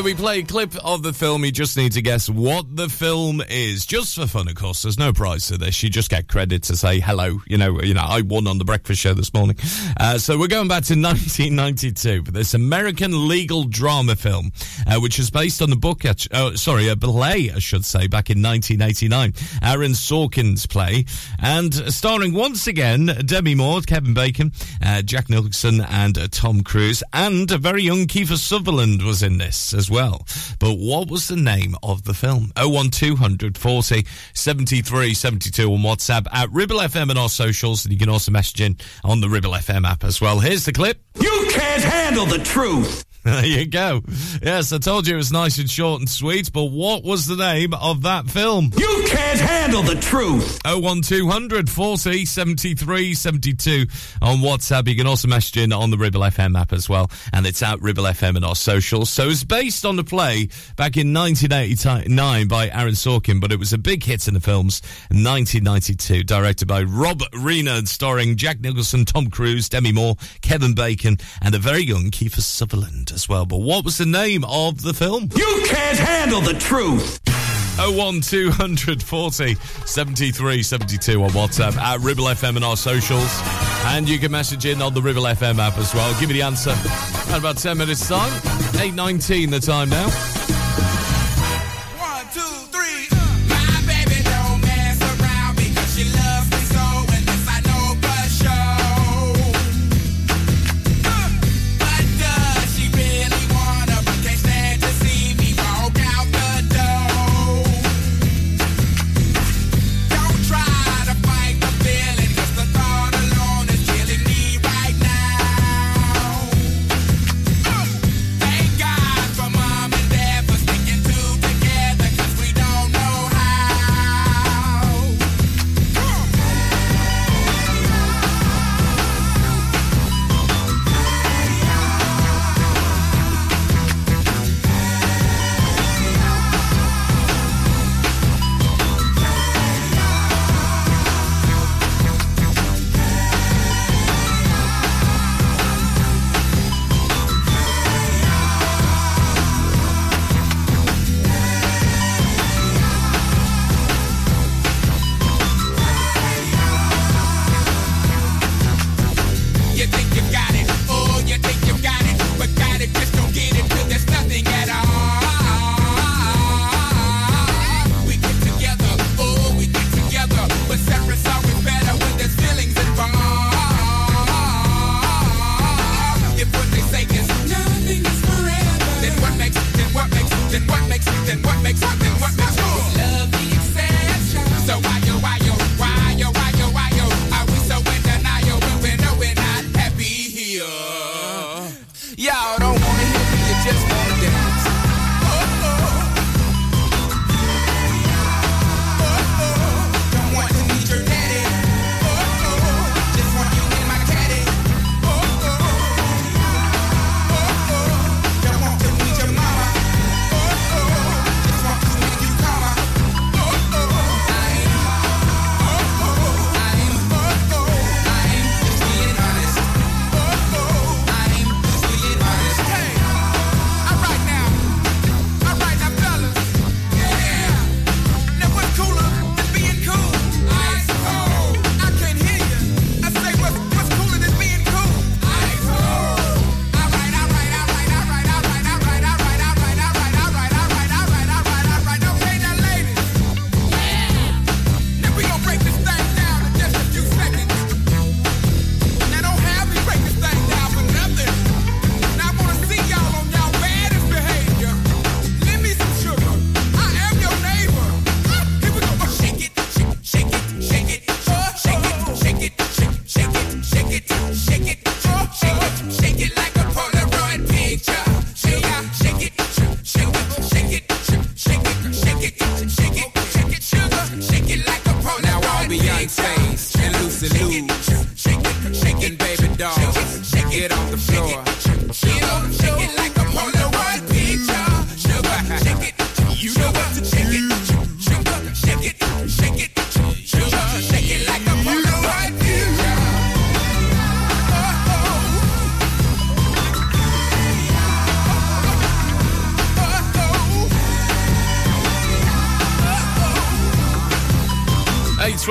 Where we play a clip of the film. You just need to guess what the film is, just for fun, of course. There's no prize for this. You just get credit to say hello. You know, you know, I won on the breakfast show this morning. Uh, so we're going back to 1992 for this American legal drama film, uh, which is based on the book. Uh, sorry, a play, I should say, back in 1989. Aaron Sorkin's play, and starring once again Demi Moore, Kevin Bacon, uh, Jack Nicholson, and uh, Tom Cruise, and a very young Kiefer Sutherland was in this as well. But what was the name of the film? 01200 40 73 72 on WhatsApp at Ribble FM and our socials. And you can also message in on the Ribble FM app as well. Here's the clip. You can't handle the truth. There you go. Yes, I told you it was nice and short and sweet, but what was the name of that film? You can't handle the truth. 01200 40 73 72 on WhatsApp. You can also message in on the Ribble FM app as well, and it's at Ribble FM and our socials. So it's based on a play back in 1989 by Aaron Sorkin, but it was a big hit in the films 1992, directed by Rob Reiner, starring Jack Nicholson, Tom Cruise, Demi Moore, Kevin Bacon, and a very young Kiefer Sutherland as well. But what was the name of the film? You can't handle the truth. 01240 73 72 on WhatsApp at Ribble FM and our socials. And you can message in on the Ribble FM app as well. Give me the answer at about 10 minutes' time. 8.19 the time now.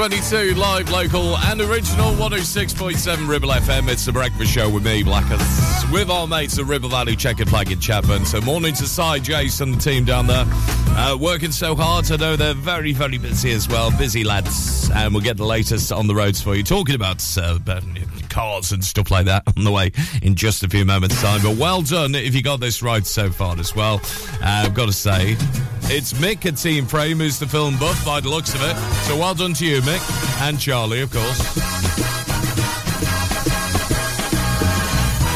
822 live, local, and original 106.7 Ribble FM. It's the breakfast show with me, Blackers, with our mates at Ribble Valley Checkered Flag in Chatburn. So, morning to Cy, and the team down there, uh, working so hard. I know they're very, very busy as well. Busy lads. And we'll get the latest on the roads for you. Talking about uh, cars and stuff like that on the way in just a few moments' time. But well done if you got this right so far as well. Uh, I've got to say, it's Mick at Team Frame who's the film buff by the looks of it. So well done to you, Mick. And Charlie, of course.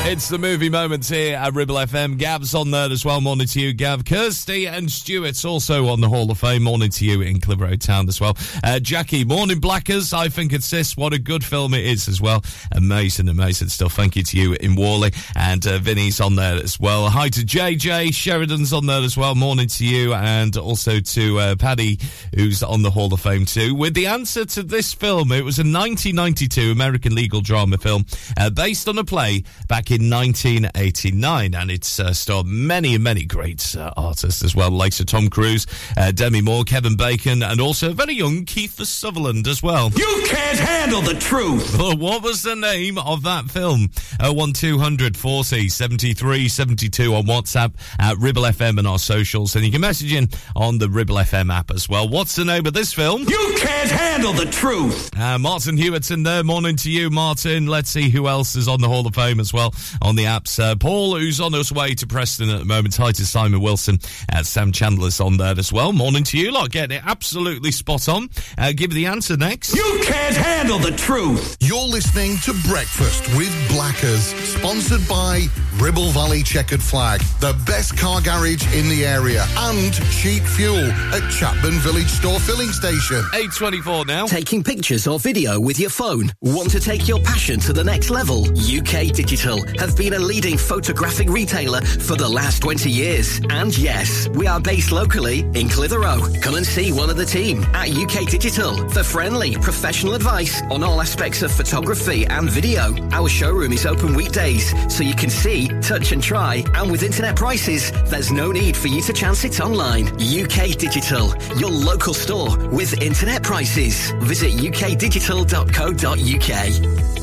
It's the movie moments here at Ribble FM. Gav's on there as well. Morning to you, Gav. Kirsty and Stuart's also on the Hall of Fame. Morning to you in Clitheroe Town as well. Uh, Jackie, morning, Blackers. I think it's this. What a good film it is as well. Amazing, amazing stuff. Thank you to you in Whalley. And uh, Vinny's on there as well. Hi to JJ. Sheridan's on there as well. Morning to you. And also to uh, Paddy, who's on the Hall of Fame too. With the answer to this film, it was a 1992 American legal drama film uh, based on a play back in 1989, and it's uh, starred many, many great uh, artists as well, like Sir Tom Cruise, uh, Demi Moore, Kevin Bacon, and also very young Keith Sutherland as well. You can't handle the truth. Well, what was the name of that film? 01200 40 73 72 on WhatsApp at Ribble FM and our socials, and you can message in on the Ribble FM app as well. What's the name of this film? You can't handle the truth. Uh, Martin Hewitt's in there. Morning to you, Martin. Let's see who else is on the Hall of Fame as well on the apps. Uh, Paul, who's on his way to Preston at the moment. Hi to Simon Wilson. Uh, Sam Chandler's on there as well. Morning to you lot. Getting it absolutely spot on. Uh, give the answer next. You can't handle the truth. You're listening to Breakfast with Blackers, sponsored by Ribble Valley Checkered Flag, the best car garage in the area, and cheap fuel at Chatburn Village Store Filling Station. 824 now. Taking pictures or video with your phone? Want to take your passion to the next level? UK Digital have been a leading photographic retailer for the last 20 years. And yes, we are based locally in Clitheroe. Come and see one of the team at UK Digital for friendly, professional advice on all aspects of photography and video. Our showroom is open weekdays, so you can see, touch and try. And with internet prices, there's no need for you to chance it online. UK Digital, your local store with internet prices. Visit ukdigital.co.uk.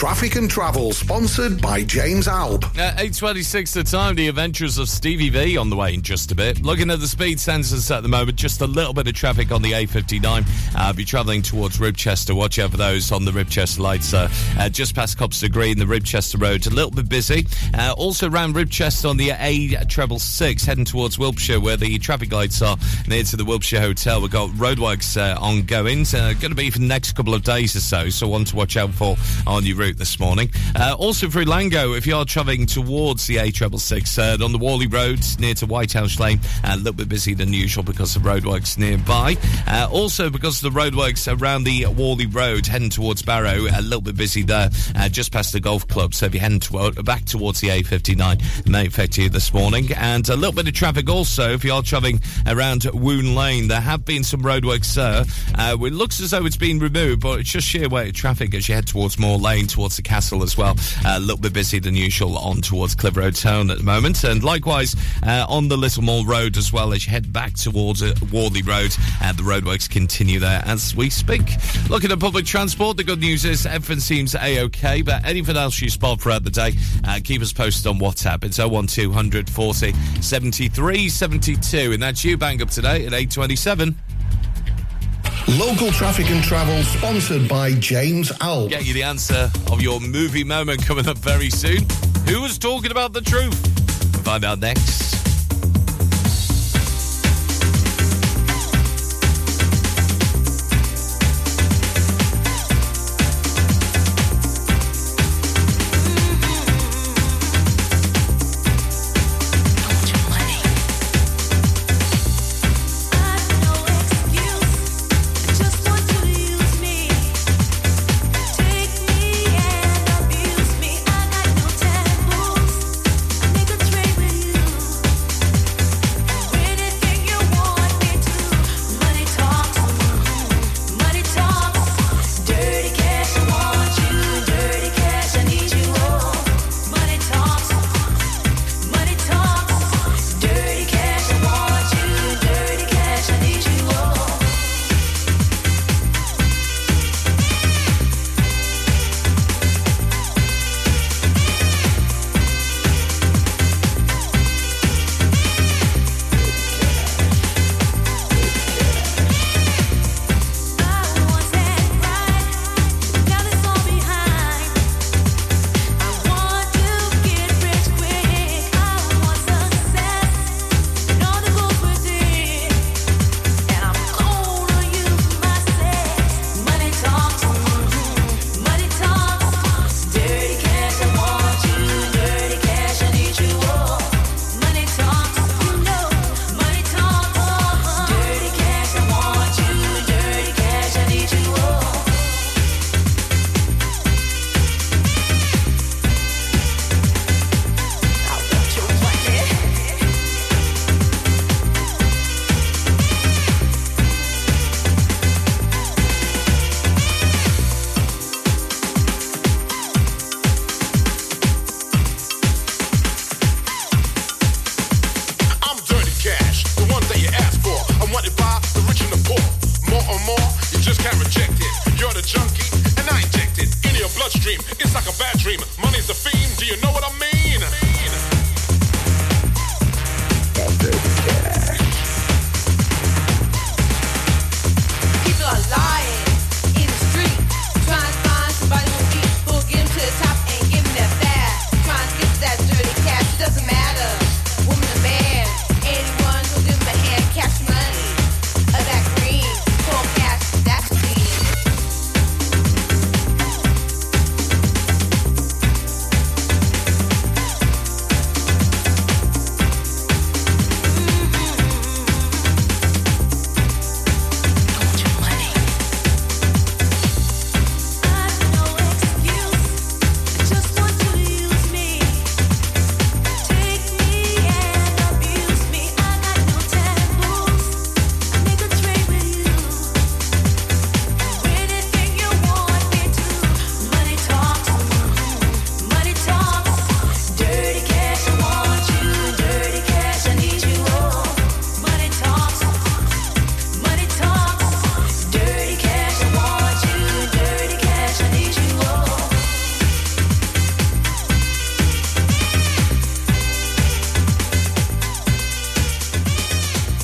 Traffic and Travel, sponsored by James Alb. Uh, 8.26 the time, the adventures of Stevie V on the way in just a bit. Looking at the speed sensors at the moment, just a little bit of traffic on the A59. Uh, be travelling towards Ribchester. Watch out for those on the Ribchester lights. Uh, uh, just past Copster Green, the Ribchester Road, a little bit busy. Uh, also around Ribchester on the A treble six, heading towards Wilpshire, where the traffic lights are near to the Wilpshire Hotel. We've got roadworks uh, ongoing. Uh, going to be for the next couple of days or so, so one to watch out for on your route this morning. Uh, also through Langho, if you are travelling towards the A666 uh, on the Whalley Road near to Whitehouse Lane, a little bit busy than usual because of roadworks nearby. Uh, also because of the roadworks around the Whalley Road heading towards Barrow, a little bit busy there uh, just past the golf club. So if you're heading to, back towards the A59, it may affect you this morning. And a little bit of traffic also if you are travelling around Woone Lane. There have been some roadworks there. Uh, it looks as though it's been removed, but it's just sheer weight of traffic as you head towards Moor Lane, towards the castle as well. Uh, a little bit busy than usual on towards Clitheroe Town at the moment. And likewise uh, on the Littlemoor Road as well as you head back towards uh, Whalley Road. And the roadworks continue there as we speak. Looking at public transport, the good news is everything seems A-OK, but anything else you spot throughout the day, uh, keep us posted on WhatsApp. It's 01200 40 73 72. And that's you bang up today at 827. Local traffic and travel sponsored by James Alp. Get you the answer of your movie moment coming up very soon. Who was talking about the truth? We'll find out next.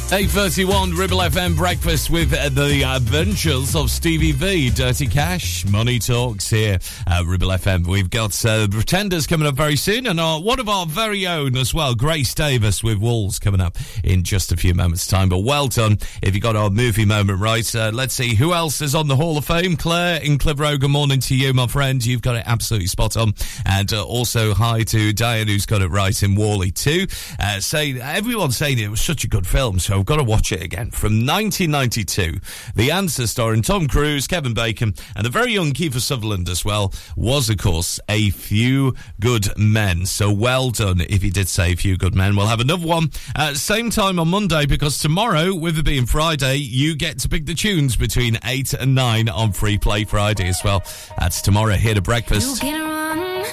8.31 Ribble FM breakfast with uh, the adventures of Stevie V. Dirty Cash, Money Talks here at Ribble FM. We've got uh, Pretenders coming up very soon and uh, one of our very own as well, Grace Davis with Walls coming up in just a few moments' time. But well done if you got our movie moment right. Uh, let's see who else is on the Hall of Fame. Claire in Clitheroe, good morning to you, my friend. You've got it absolutely spot on. And uh, also hi to Diane who's got it right in Whalley too. Uh, say, everyone's saying it was such a good film, so I've got to watch it again. From 1992, The Answer starring Tom Cruise, Kevin Bacon, and the very young Kiefer Sutherland as well, was of course A Few Good Men. So well done if you did say A Few Good Men. We'll have another one at same time on Monday because tomorrow, with it being Friday, you get to pick the tunes between 8 and 9 on Free Play Friday as well. That's tomorrow here to breakfast. You can run,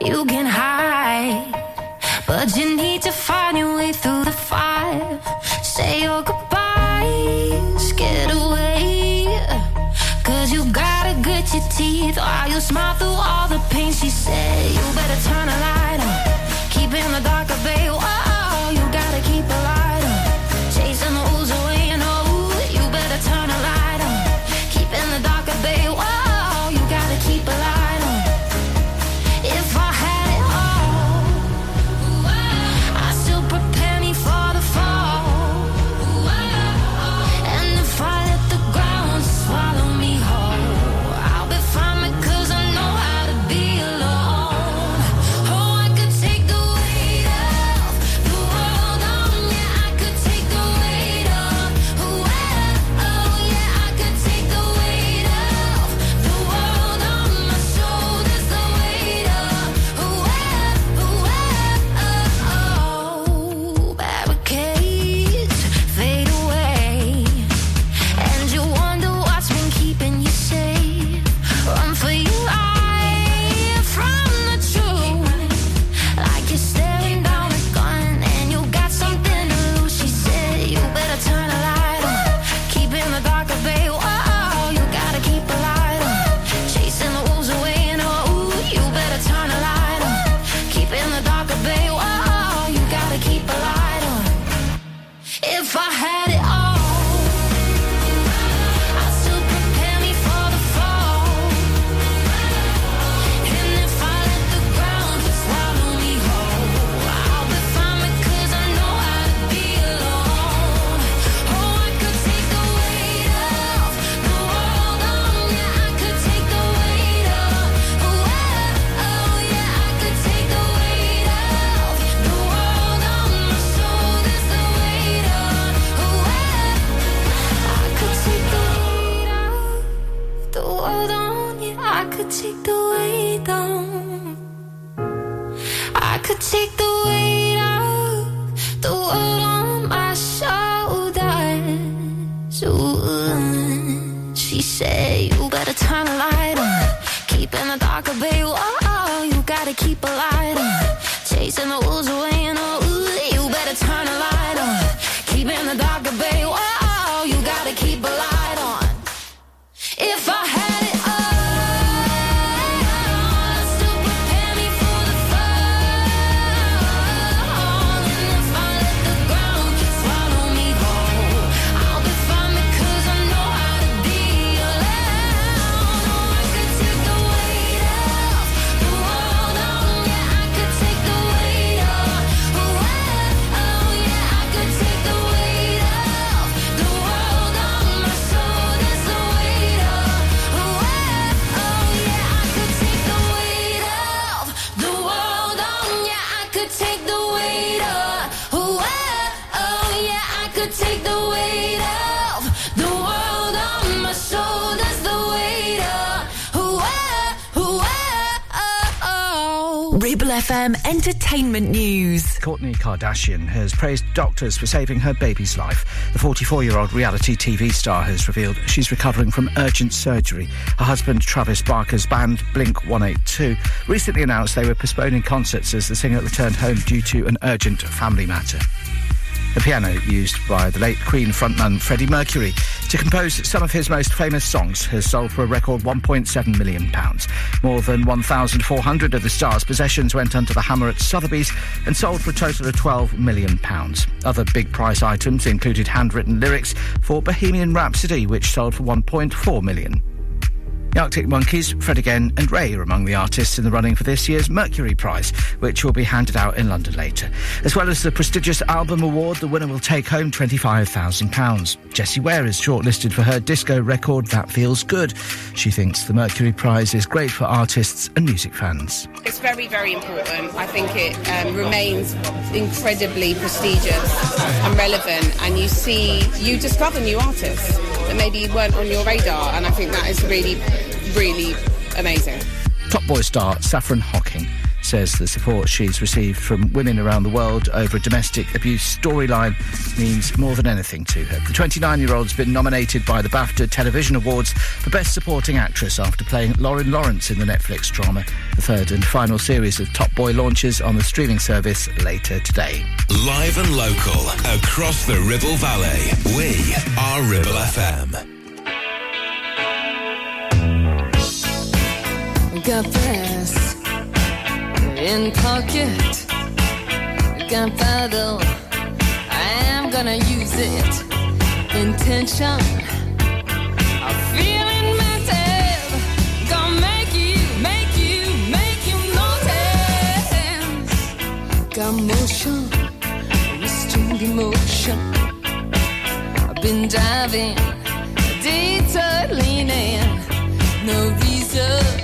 you can hide, but you need to find your way through the fire. Smile through all the pain. She said, You better turn a light on, keep in the darker, Said, You better turn the light on. Keep in the darker, babe. Whoa, you gotta keep a light on. Chasing the wolves away, FM Entertainment News. Kourtney Kardashian has praised doctors for saving her baby's life. The 44 year old reality TV star has revealed she's recovering from urgent surgery. Her husband, Travis Barker's band, Blink 182, recently announced they were postponing concerts as the singer returned home due to an urgent family matter. The piano used by the late Queen frontman Freddie Mercury to compose some of his most famous songs has sold for a record £1.7 million. More than 1,400 of the star's possessions went under the hammer at Sotheby's and sold for a total of £12 million. Other big price items included handwritten lyrics for Bohemian Rhapsody, which sold for £1.4 million. The Arctic Monkeys, Fred Again, and Raye are among the artists in the running for this year's Mercury Prize, which will be handed out in London later. As well as the prestigious Album Award, the winner will take home £25,000. Jessie Ware is shortlisted for her disco record That Feels Good. She thinks the Mercury Prize is great for artists and music fans. It's very, very important. I think it um, remains incredibly prestigious and relevant, and you see, you discover new artists that maybe weren't on your radar, and I think that is really, really amazing. Top Boy star Saffron Hocking says the support she's received from women around the world over a domestic abuse storyline means more than anything to her. The 29 year old's been nominated by the BAFTA Television Awards for Best Supporting Actress after playing Lauren Lawrence in the Netflix drama. The third and final series of Top Boy launches on the streaming service later today. Live and local across the Ribble Valley. We are Ribble FM. Gunpowder in pocket. Gunpowder, I am gonna use it. Intention, I'm feeling. Gonna make you, make you, make you notice. Got motion, restrained emotion. I've been diving, detour no reason.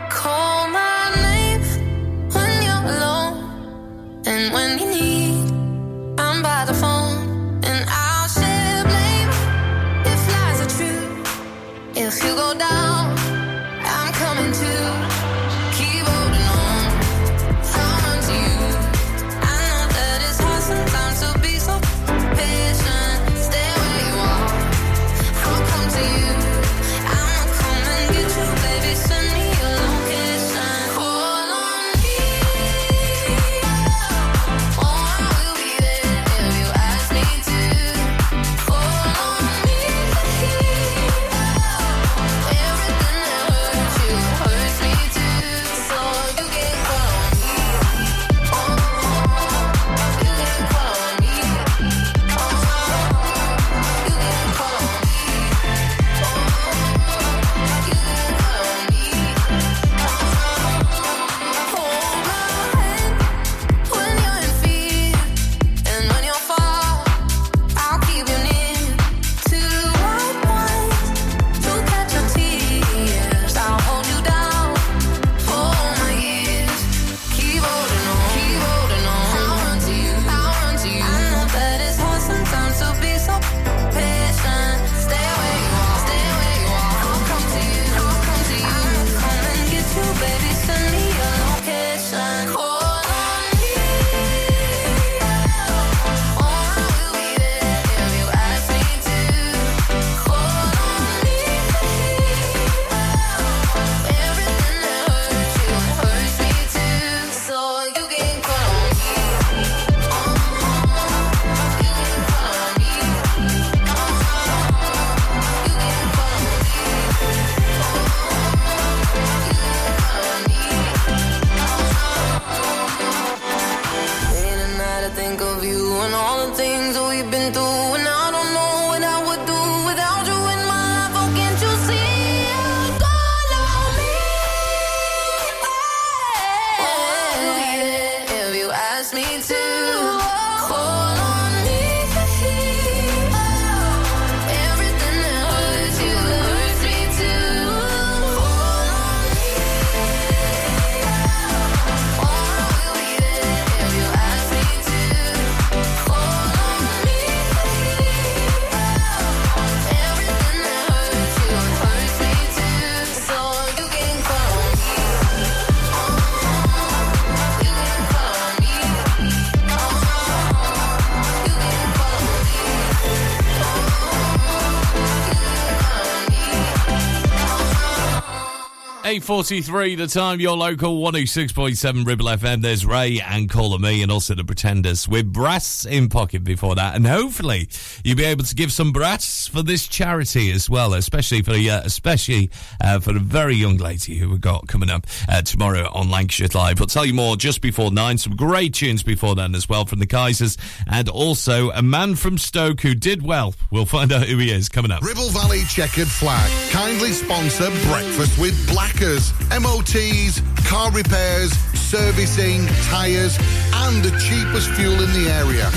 Forty-three. the time your local 106.7 Ribble FM. There's Ray and Caller Me and also the Pretenders with Brass in Pocket before that. And hopefully you'll be able to give some brass for this charity as well, especially for uh, especially uh, for the very young lady who we've got coming up uh, tomorrow on Lancashire Live. We'll tell you more just before nine. Some great tunes before then as well from the Kaisers and also a man from Stoke who did well. We'll find out who he is coming up. Ribble Valley Checkered Flag, kindly sponsor Breakfast with Blackers repairs, MOTs, car repairs, servicing, tyres, and the cheapest fuel in the area.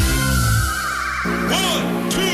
One, two,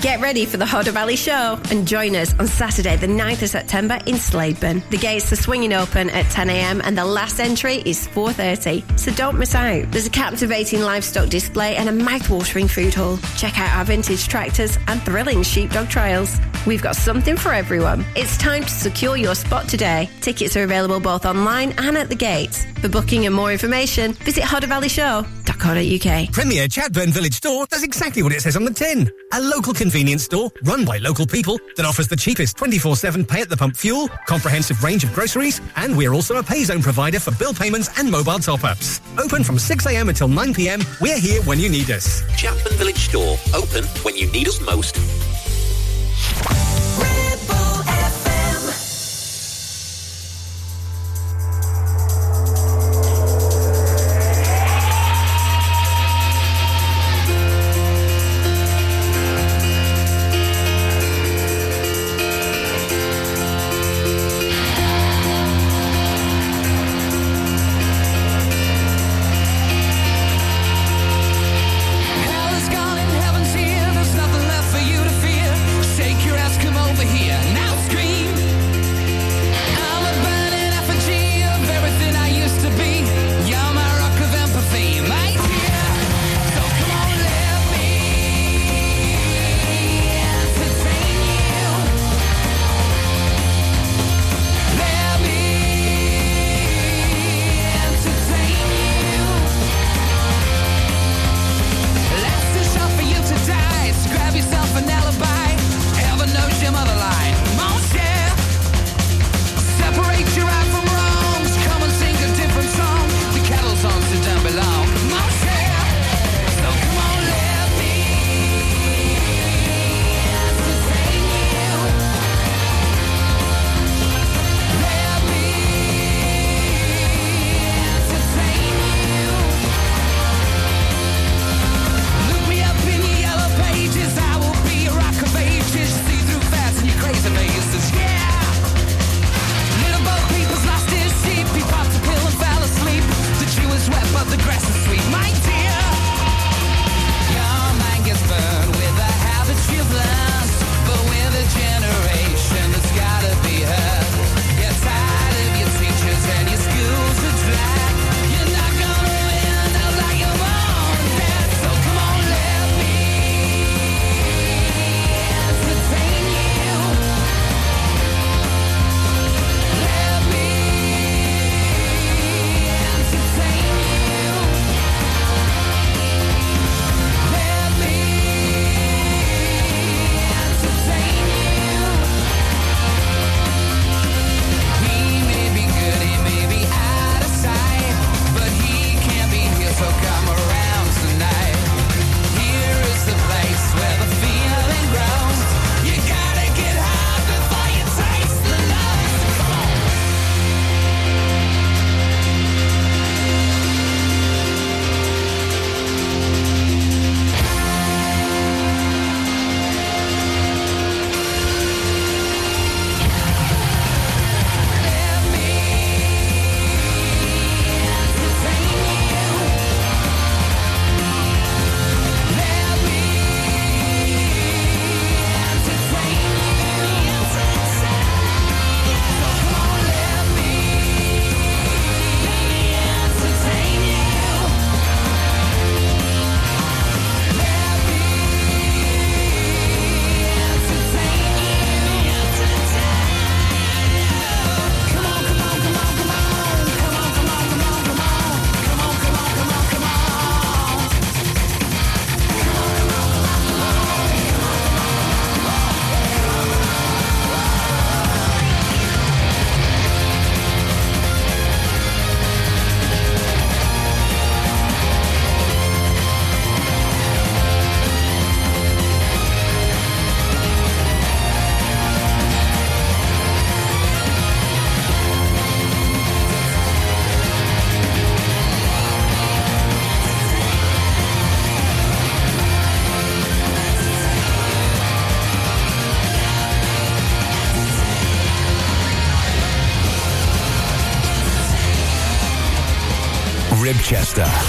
Get ready for the Hodder Valley Show and join us on Saturday, the 9th of September in Slaidburn. The gates are swinging open at 10am and the last entry is 4.30, so don't miss out. There's a captivating livestock display and a mouth-watering food hall. Check out our vintage tractors and thrilling sheepdog trials. We've got something for everyone. It's time to secure your spot today. Tickets are available both online and at the gates. For booking and more information, visit hoddervalleyshow.co.uk. Premier Chatburn Village Store does exactly what it says on the tin. A local convenience store run by local people that offers the cheapest 24-7 pay at the pump fuel, comprehensive range of groceries, and we're also a pay zone provider for bill payments and mobile top-ups. Open from 6am until 9pm, we're here when you need us. Chatburn Village Store, open when you need us most.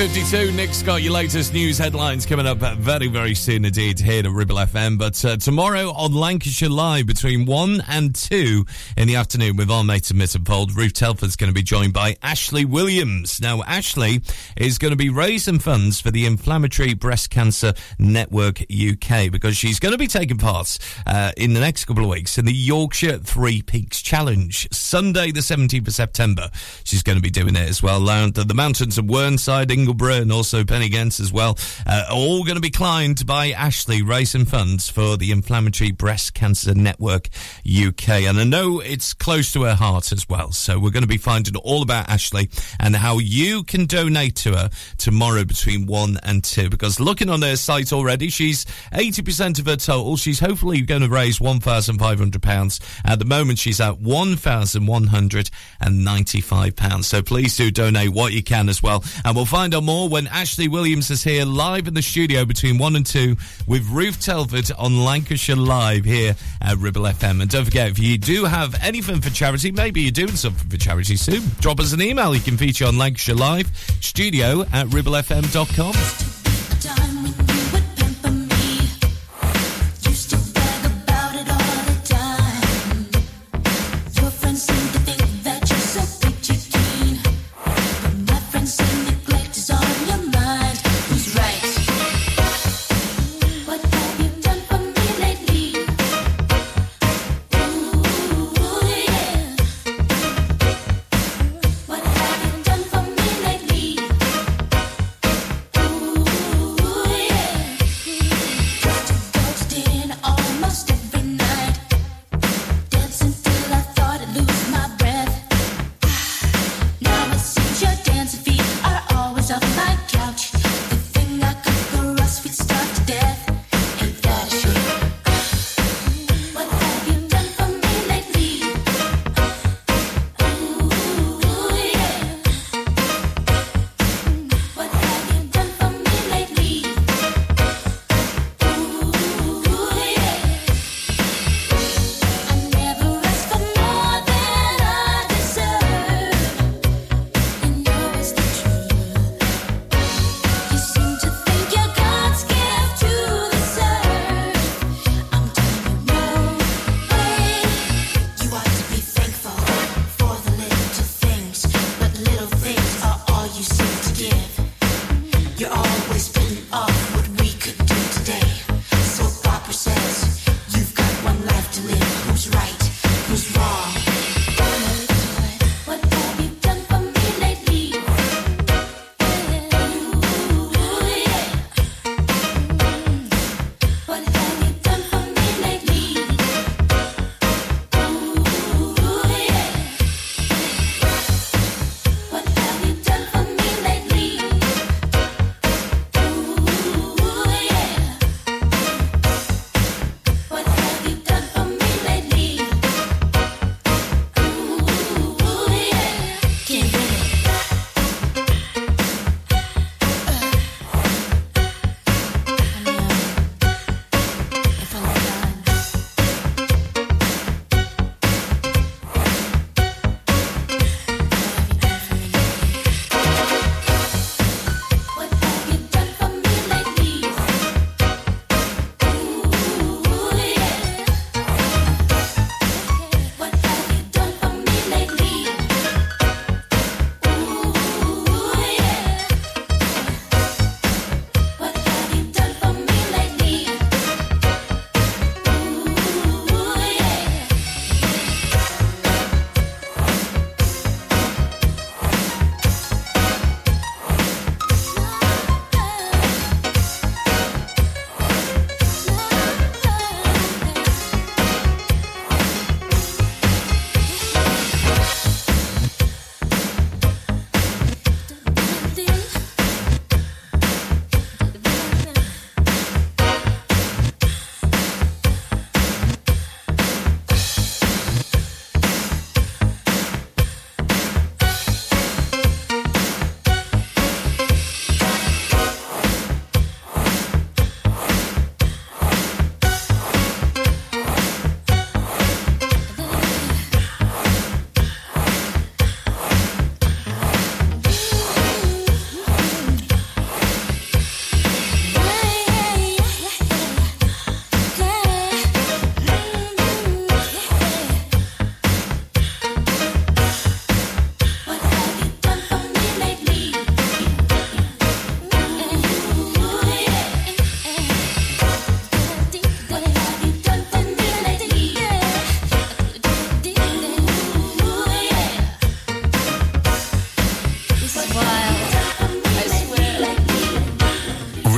8.52, Nick's got your latest news headlines coming up very, very soon indeed here to Ribble FM. But uh, tomorrow on Lancashire Live between 1 and 2 in the afternoon with our mate Mitten Fold, Ruth Telford's going to be joined by Ashley Williams. Now, Ashley is going to be raising funds for the Inflammatory Breast Cancer Network UK because she's going to be taking part uh, in the next couple of weeks in the Yorkshire Three Peaks Challenge. Sunday, the 17th of September, she's going to be doing it as well. Around the mountains of Whernside, Ingleborough, and also Pen-y-ghent as well. Uh, all going to be climbed by Ashley, raising funds for the Inflammatory Breast Cancer Network UK. And I know it's close to her heart as well. So we're going to be finding all about Ashley and how you can donate to her tomorrow between 1 and 2. Because looking on her site already, she's 80% of her total. She's hopefully going to raise £1,500. At the moment, she's at £1,195. So please do donate what you can as well. And we'll find out more when Ashley Williams is here live in the studio between 1 and 2 with Ruth Telford on Lancashire Live here at Ribble FM. And don't forget, if you do have anything for charity, maybe you're doing something for charity soon, drop us an email. You can feature on Lancashire Live, studio at ribblefm.com.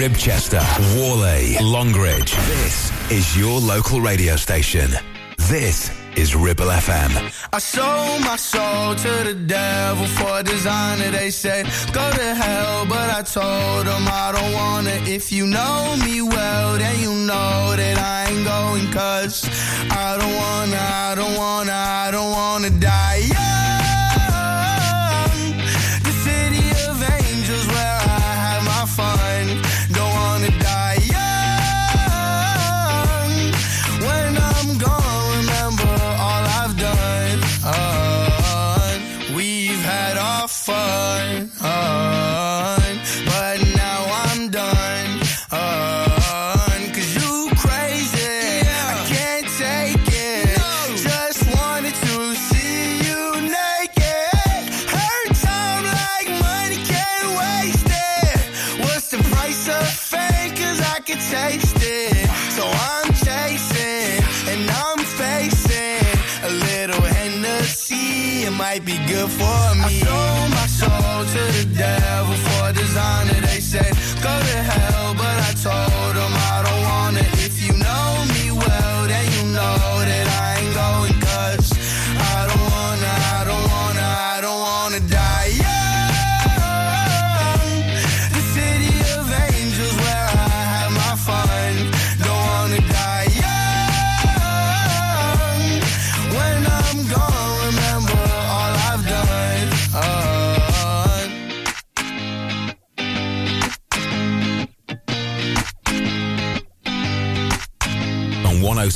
Ribchester, Whalley, Longridge. This is your local radio station. This is Ribble FM. I sold my soul to the devil for a designer. They said, go to hell, but I told them I don't wanna. If you know me well, then you know that I ain't going. Cause I don't wanna, I don't wanna, I don't wanna die good for me.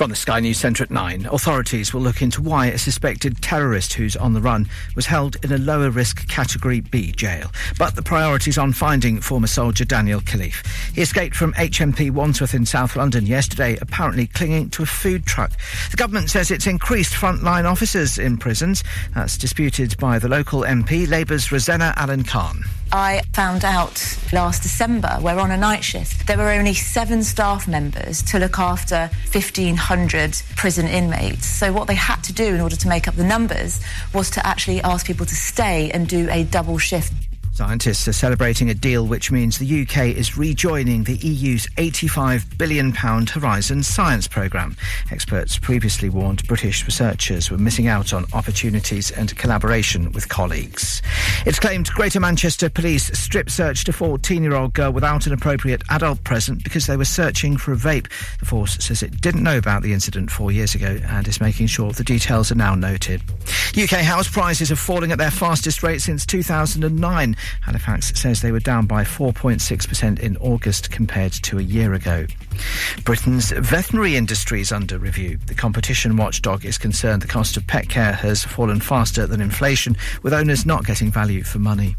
From the Sky News Centre at 9, authorities will look into why a suspected terrorist who's on the run was held in a lower risk Category B jail. But the priority is on finding former soldier Daniel Khalife. He escaped from HMP Wandsworth in South London yesterday, apparently clinging to a food truck. The government says it's increased frontline officers in prisons. That's disputed by the local MP, Labour's Rosena Allin-Khan. I found out last December, we're on a night shift, there were only seven staff members to look after 1,500 prison inmates. So, what they had to do in order to make up the numbers was to actually ask people to stay and do a double shift. Scientists are celebrating a deal which means the UK is rejoining the EU's £85 billion Horizon Science Programme. Experts previously warned British researchers were missing out on opportunities and collaboration with colleagues. It's claimed Greater Manchester Police strip searched a 14 year old girl without an appropriate adult present because they were searching for a vape. The force says it didn't know about the incident four years ago and is making sure the details are now noted. UK house prices are falling at their fastest rate since 2009. Halifax says they were down by 4.6% in August compared to a year ago. Britain's veterinary industry is under review. The competition watchdog is concerned the cost of pet care has fallen faster than inflation, with owners not getting value for money.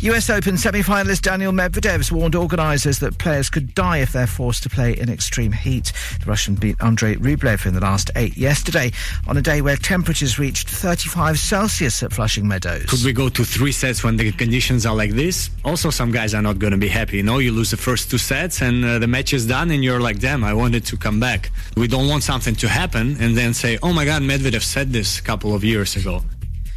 US Open semi finalist Daniil Medvedev's warned organisers that players could die if they're forced to play in extreme heat. The Russian beat Andrei Rublev in the last eight yesterday on a day where temperatures reached 35 Celsius at Flushing Meadows. Could we go to three sets when the conditions are like this? Also, some guys are not going to be happy. You know, you lose the first two sets and uh, the match is done, and you're like, damn, I wanted to come back. We don't want something to happen and then say, oh my God, Medvedev said this a couple of years ago.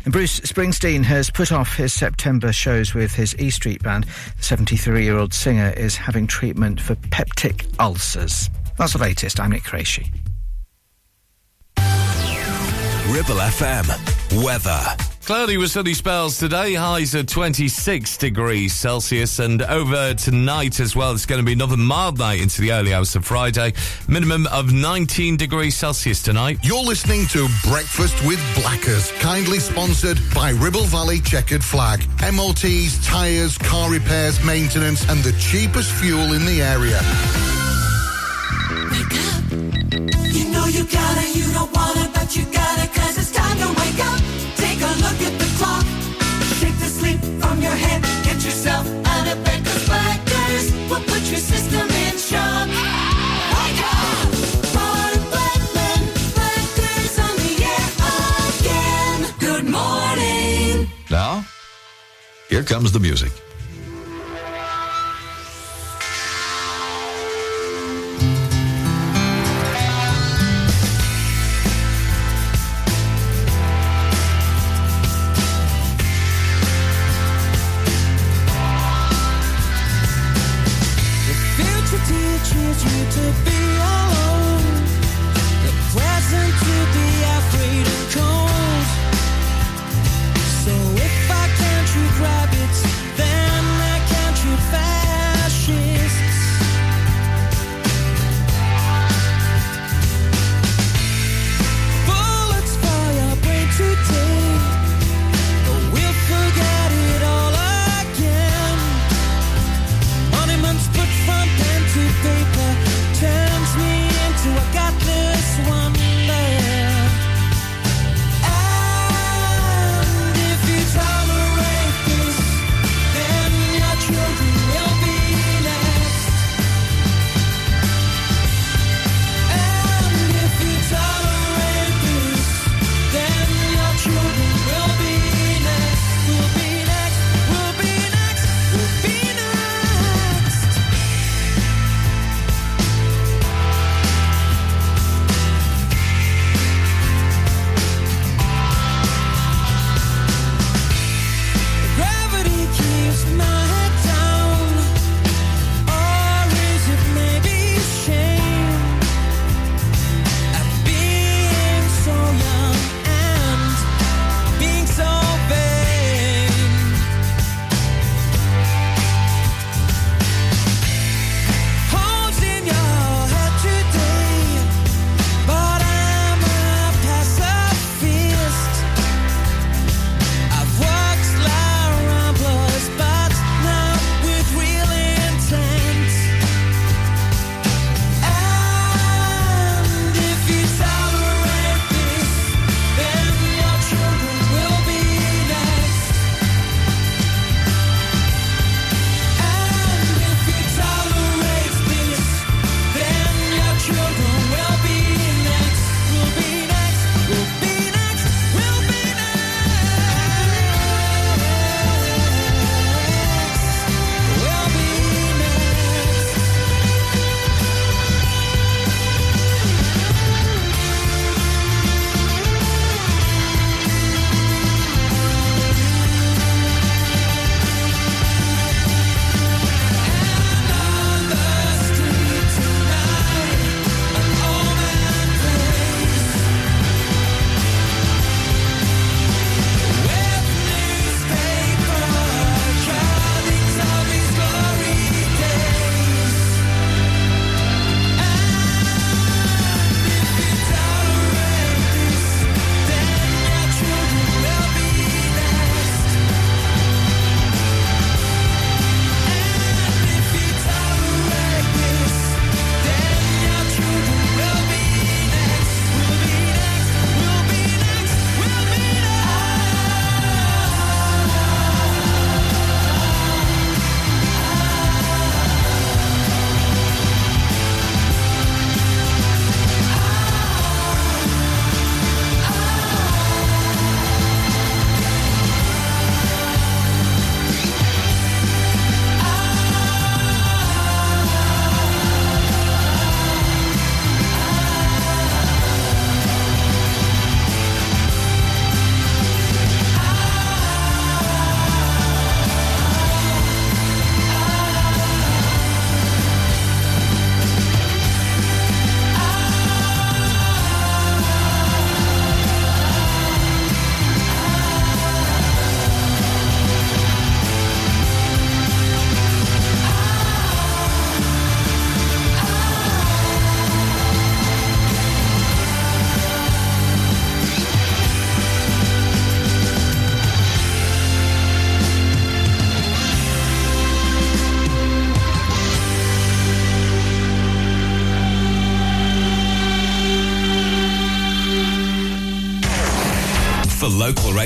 And Bruce Springsteen has put off his September shows with his E Street Band. The 73 year old singer is having treatment for peptic ulcers. That's the latest. I'm Nick Crazy. Ribble FM. Weather. Cloudy with sunny spells today, highs at 26 degrees Celsius, and over tonight as well, it's going to be another mild night into the early hours of Friday. Minimum of 19 degrees Celsius tonight. You're listening to Breakfast with Blackers, kindly sponsored by Ribble Valley Checkered Flag. MOTs, tyres, car repairs, maintenance, and the cheapest fuel in the area. You know you gotta, you don't wanna, but you gotta, cause it's time to wake up. Take look at the clock. Shake the sleep from your head. Get yourself out of bed, cause Blackers will put your system in shock. Wake up! Blackman, Blackers on the air again. Good morning. Now, here comes the music.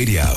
Radio.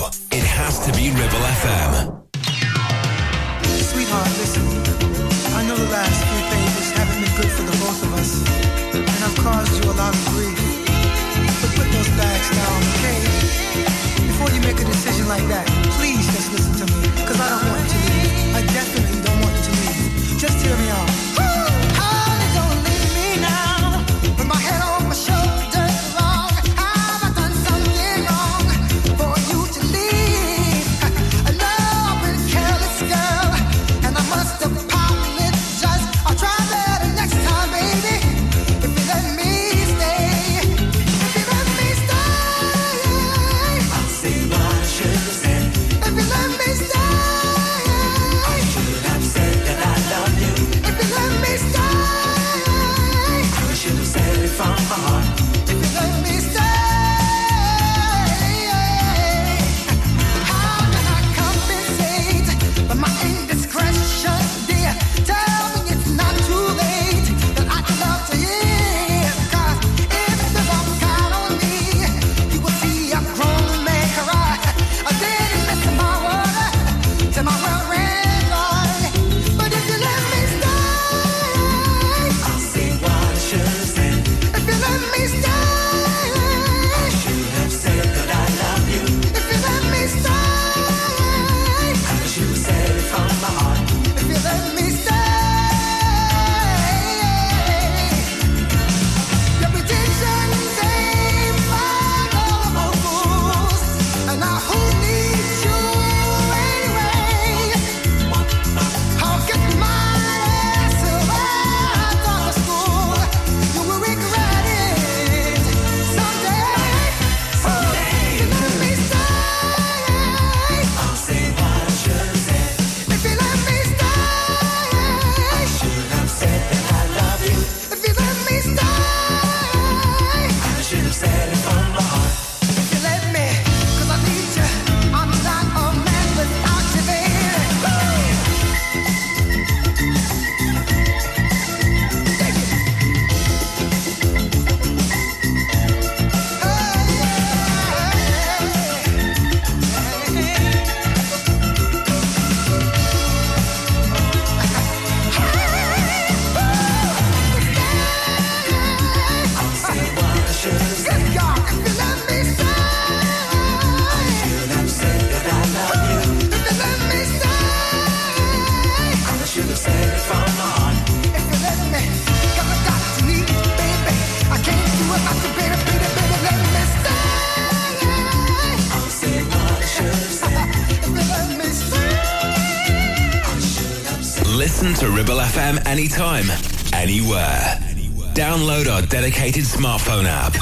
dedicated smartphone app.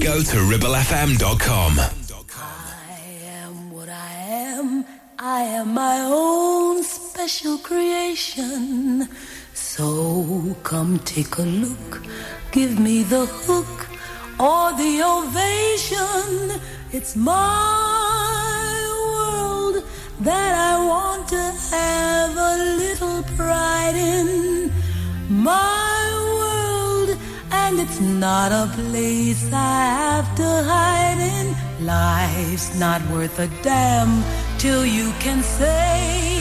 Go to ribblefm.com. I am what I am. I am my own special creation. So come take a look. Give me the hook or the ovation. It's my world that I want to have a little pride in. My mind, it's not a place I have to hide in. Life's not worth a damn till you can say.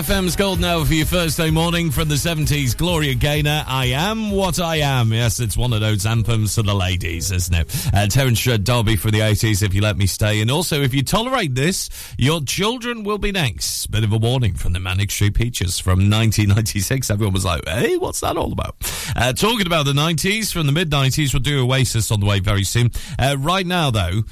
FM's Gold now for your Thursday morning from the 70s. Gloria Gaynor, I am what I am. Yes, it's one of those anthems for the ladies, isn't it? Uh, Terence D'Arby from the 80s, if you let me stay. And also, if you tolerate this, your children will be next. Bit of a warning from the Manic Street Preachers from 1996. Everyone was like, hey, what's that all about? Uh, talking about the 90s, from the mid 90s, we'll do Oasis on the way very soon. Uh, right now, though,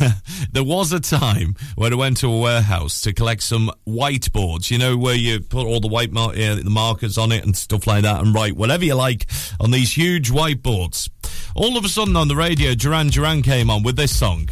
there was a time when I went to a warehouse to collect some whiteboards, you know, where you put all the white mar- uh, the markers on it and stuff like that and write whatever you like on these huge whiteboards. All of a sudden on the radio, Duran Duran came on with this song.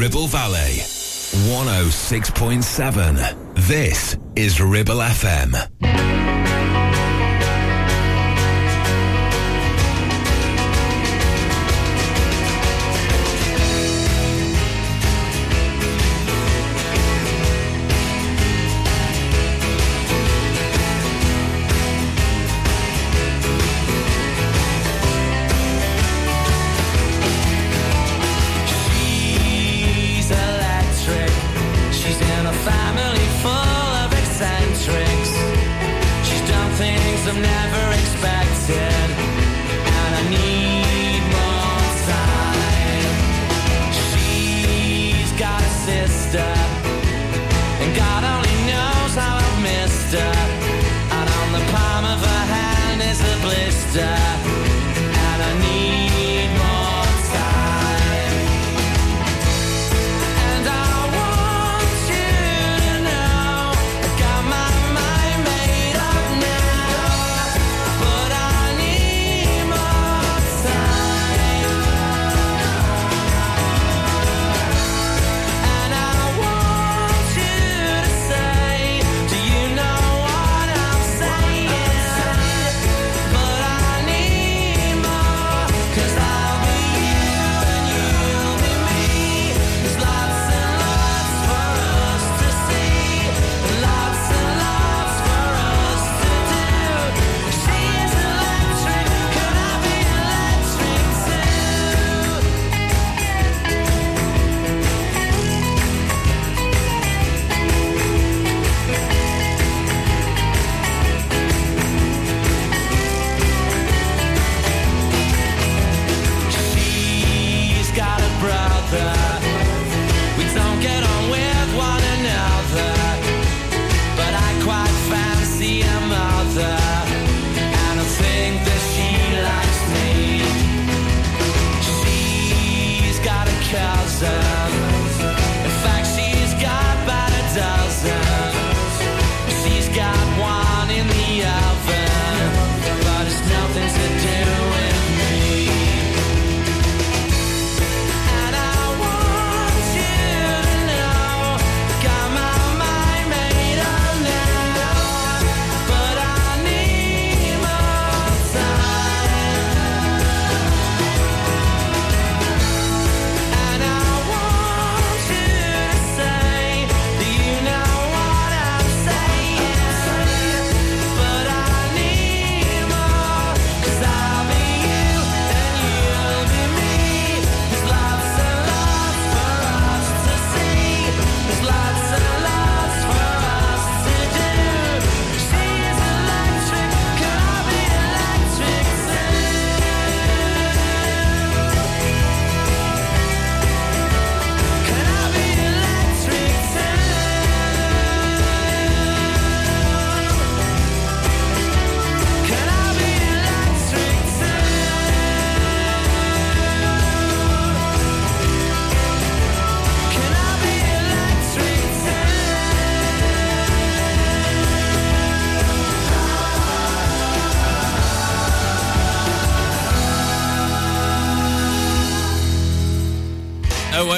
Ribble Valley. 106.7. This is Ribble FM.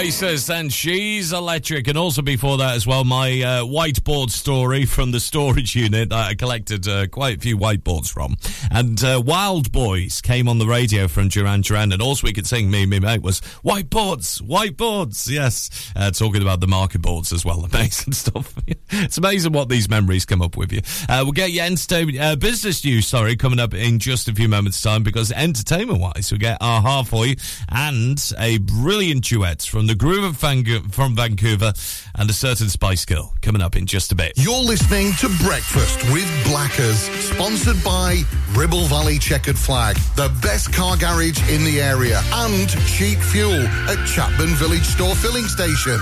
Oasis and She's Electric. And also before that as well, my uh, whiteboard story from the storage unit that I collected uh, quite a few whiteboards from. And uh, Wild Boys came on the radio from Duran Duran. And also we could sing, me and me mate, was whiteboards, whiteboards. Yes. Uh, talking about the market boards as well. Amazing stuff. it's amazing what these memories come up with you. Uh, we'll get your entertainment, uh, business news, sorry, coming up in just a few moments' time because entertainment wise, we'll get our half for you and a brilliant duet from the Groove of Van- from Vancouver and a certain Spice Girl coming up in just a bit. You're listening to Breakfast with Blackers, sponsored by Ribble Valley Checkered Flag, the best car garage in the area, and cheap fuel at Chatburn Village Store Filling Station.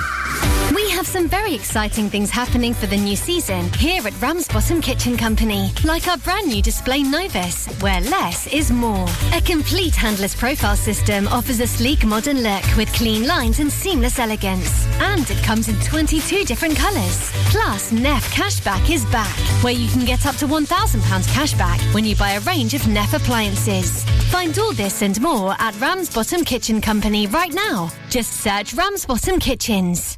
We have some very exciting things happening for the new season here at Ramsbottom Kitchen Company, like our brand new display Novus, where less is more. A complete handless profile system offers a sleek modern look with clean lines and seamless elegance. And it comes in 22 different colours. Plus, Neff Cashback is back, where you can get up to £1,000 cashback when you buy a range of Neff appliances. Find all this and more at Ramsbottom Kitchen Company right now. Just search Ramsbottom Kitchens.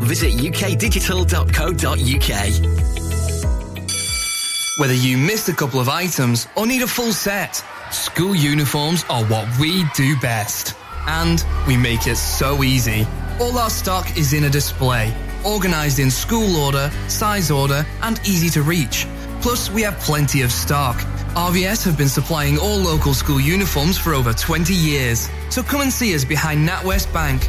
Visit ukdigital.co.uk. Whether you missed a couple of items or need a full set, school uniforms are what we do best. And we make it so easy. All our stock is in a display, organized in school order, size order, and easy to reach. Plus, we have plenty of stock. RVS have been supplying all local school uniforms for over 20 years. So come and see us behind NatWest Bank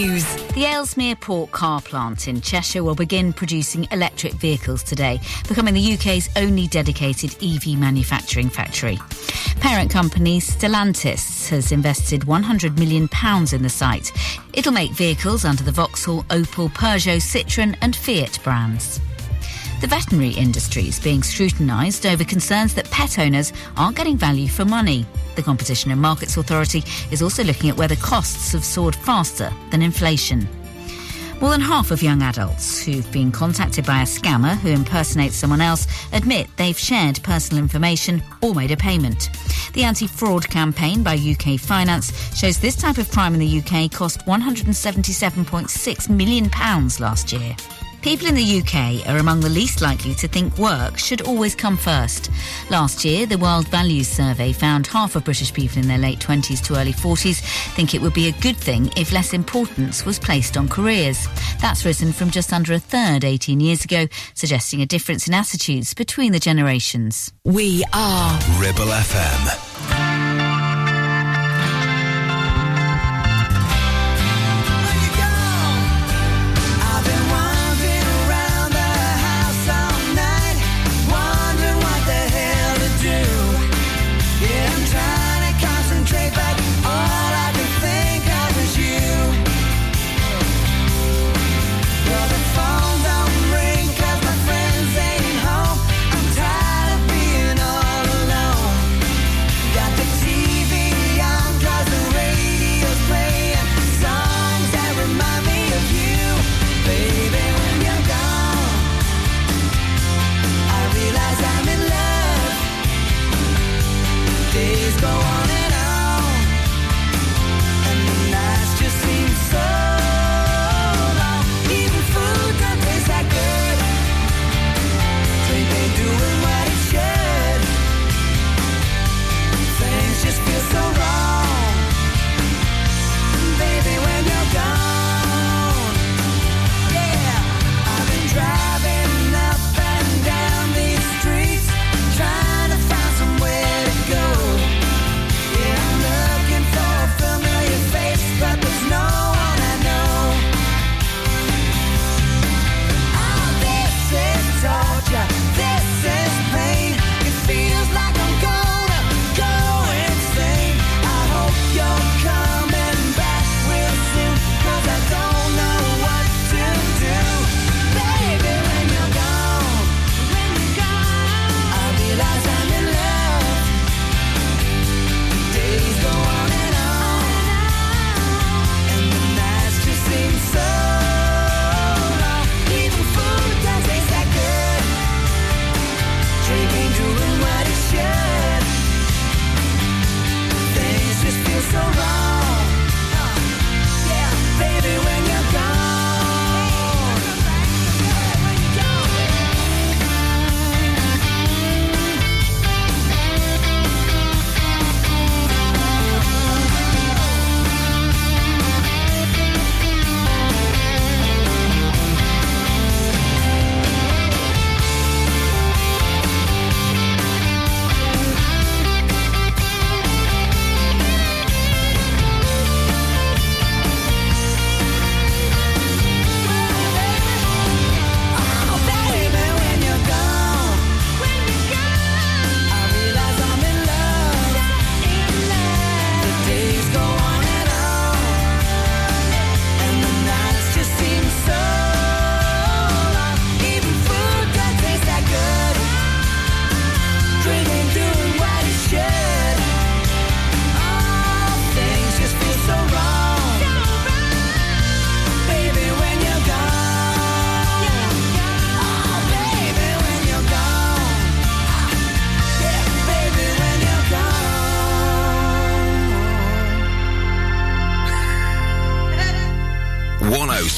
News. The Ellesmere Port car plant in Cheshire will begin producing electric vehicles today, becoming the UK's only dedicated EV manufacturing factory. Parent company Stellantis has invested £100 million in the site. It'll make vehicles under the Vauxhall, Opel, Peugeot, Citroën, and Fiat brands. The veterinary industry is being scrutinised over concerns that pet owners aren't getting value for money. The Competition and Markets Authority is also looking at whether costs have soared faster than inflation. More than half of young adults who've been contacted by a scammer who impersonates someone else admit they've shared personal information or made a payment. The anti fraud campaign by UK Finance shows this type of crime in the UK cost £177.6 million last year. People in the UK are among the least likely to think work should always come first. Last year, the World Values Survey found half of British people in their late 20s to early 40s think it would be a good thing if less importance was placed on careers. That's risen from just under a third 18 years ago, suggesting a difference in attitudes between the generations. We are Ribble FM.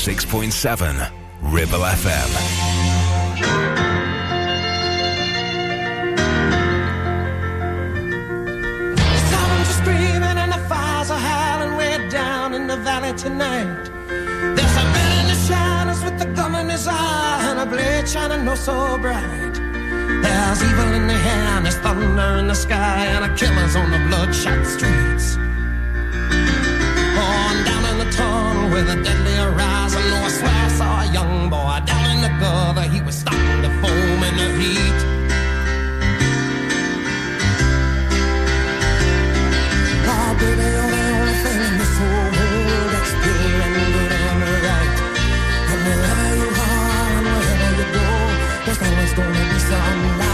106.7 Ribble FM. tonight. There's a man in the shadows with a gun in his eye and a blade shining no so bright. There's evil in the air there's thunder in the sky and a killer's on the bloodshot street tunnel with a deadly horizon. Oh, I swear I saw a young boy down in the gutter. He was starting to foam in the heat. Oh, baby, you're the only thing in this whole world that's good and right. And wherever you are and wherever you go, there's always gonna be sunlight.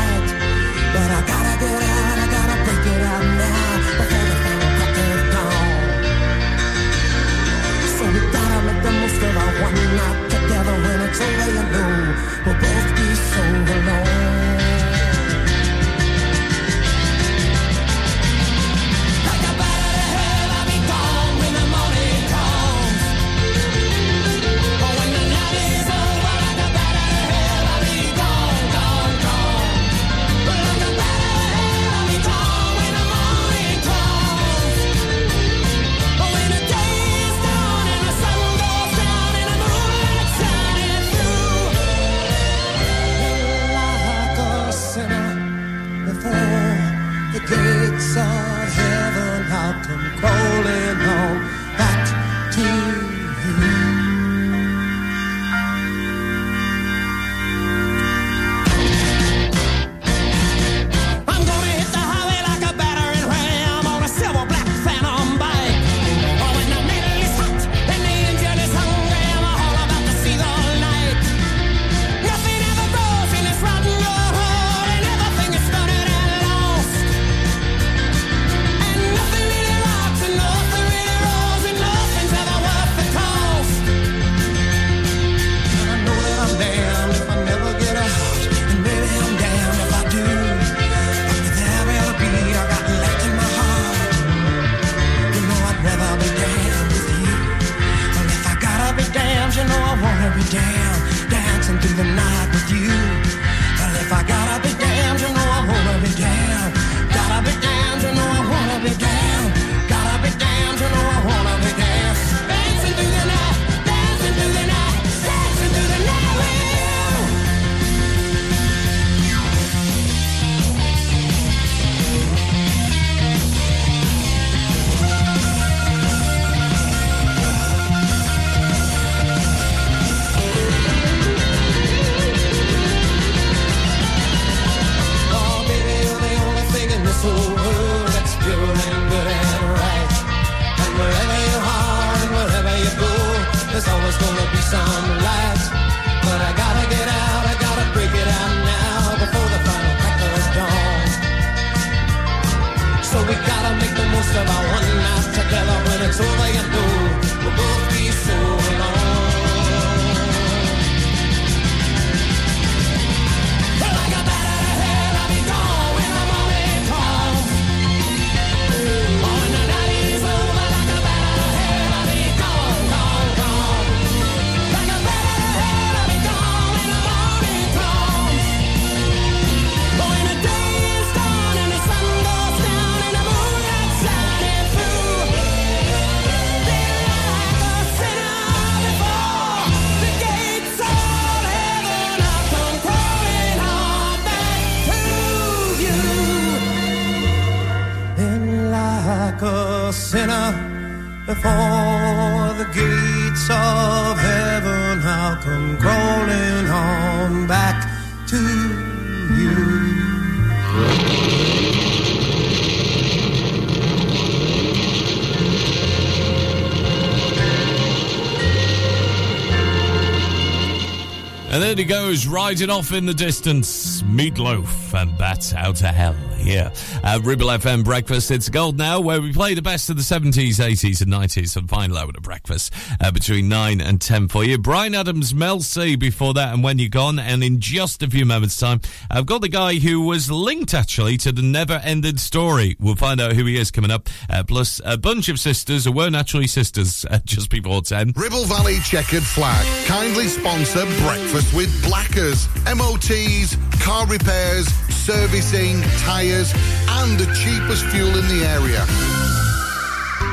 goes riding off in the distance. Meatloaf and that's out of hell here. Uh, Ribble FM Breakfast. It's Gold Now, where we play the best of the 70s, 80s, and 90s and final hour of breakfast uh, between 9 and 10 for you. Bryan Adams, Mel C before that, and When You're Gone. And in just a few moments' time, I've got the guy who was linked actually to the never ended story. We'll find out who he is coming up. Uh, plus, a bunch of sisters who were naturally sisters uh, just before 10. Ribble Valley Checkered Flag kindly sponsor breakfast with Blackers, MOTs, car repairs servicing, tyres and the cheapest fuel in the area.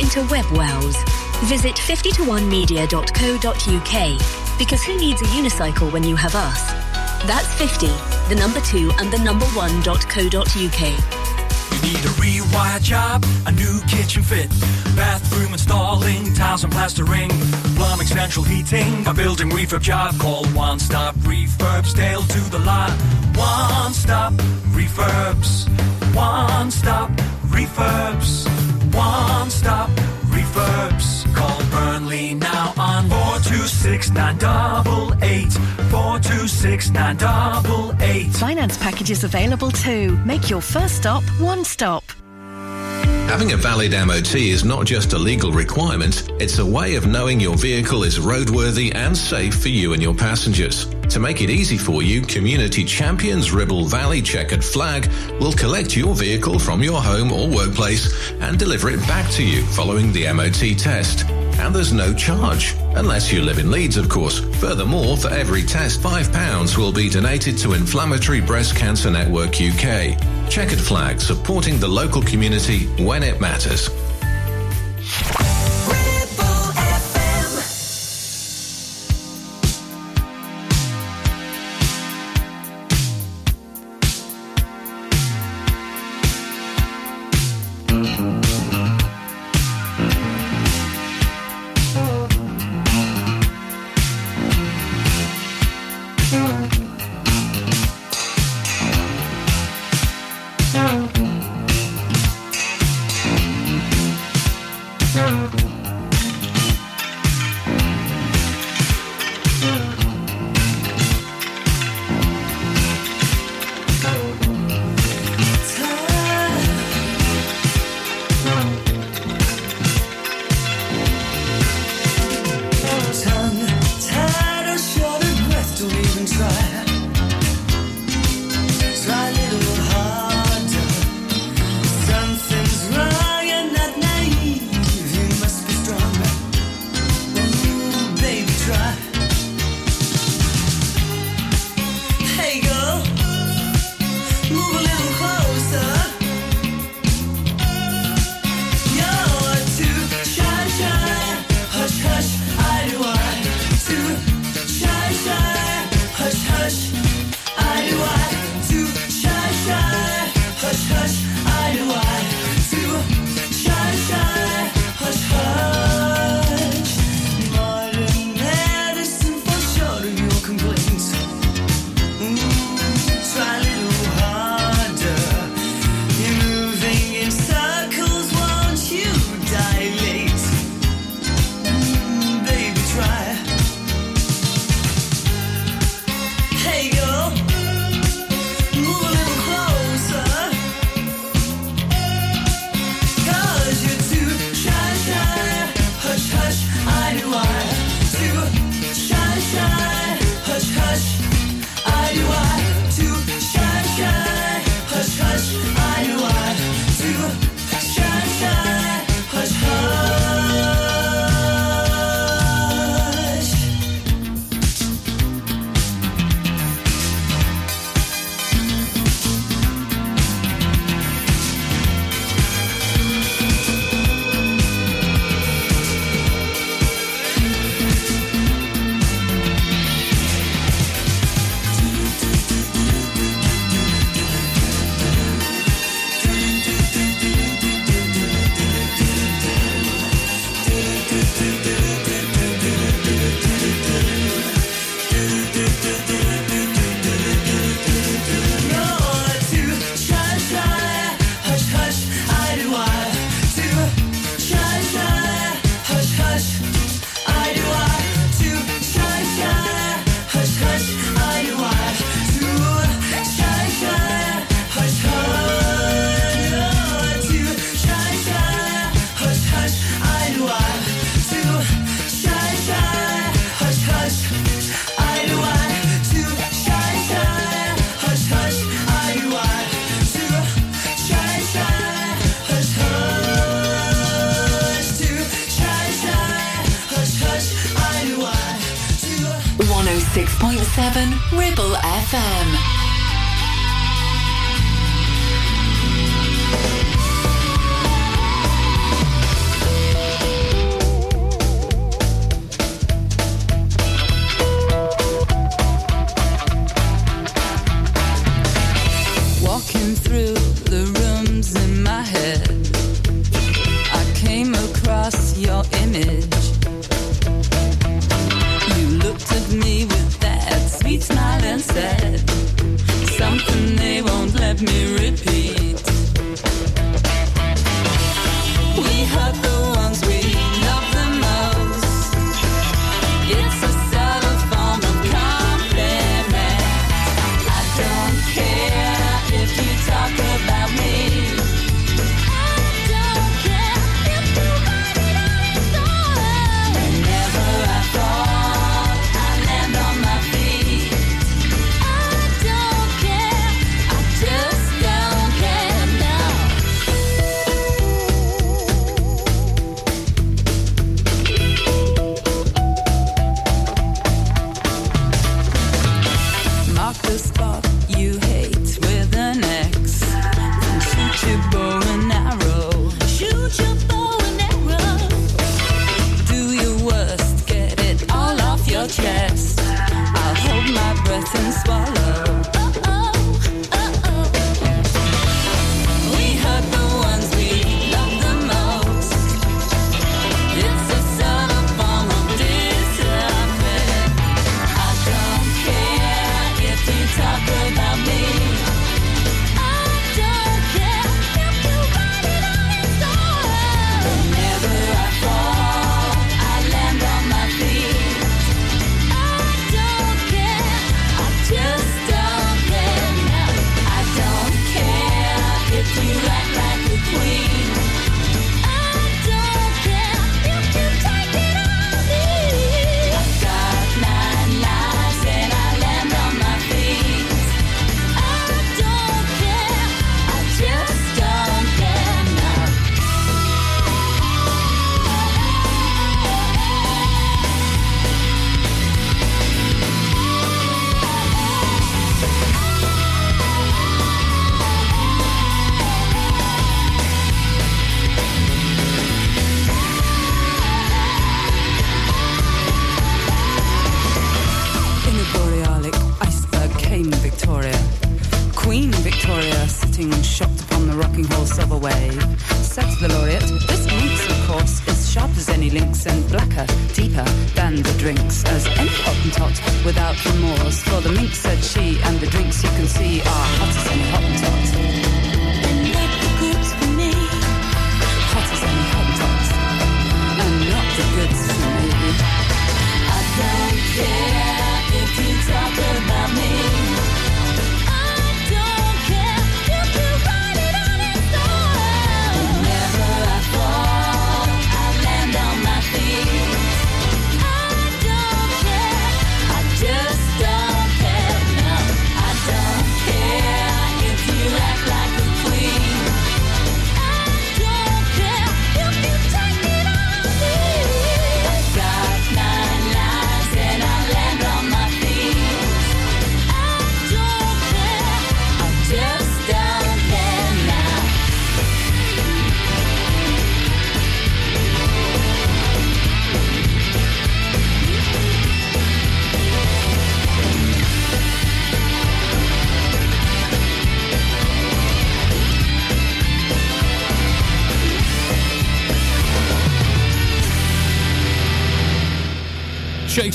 into web wows. Visit 50to1media.co.uk because who needs a unicycle when you have us? That's 50, the number 2 and the number 1.co.uk. You need a rewire job, a new kitchen fit, bathroom installing, tiles and plastering, plumbing, central heating, a building refurb job. Call One Stop Refurbs, Dale to the lot. One Stop Refurbs, One Stop Refurbs, One Stop Refurbs. Call Burnley now on 426 988 426 988. Finance packages available too. Make your first stop one stop. Having a valid MOT is not just a legal requirement, it's a way of knowing your vehicle is roadworthy and safe for you and your passengers. To make it easy for you, Community Champions Ribble Valley Checkered Flag will collect your vehicle from your home or workplace and deliver it back to you following the MOT test. And there's no charge, unless you live in Leeds, of course. Furthermore, for every test, £5 will be donated to Inflammatory Breast Cancer Network UK. Checkered Flag, supporting the local community when it matters.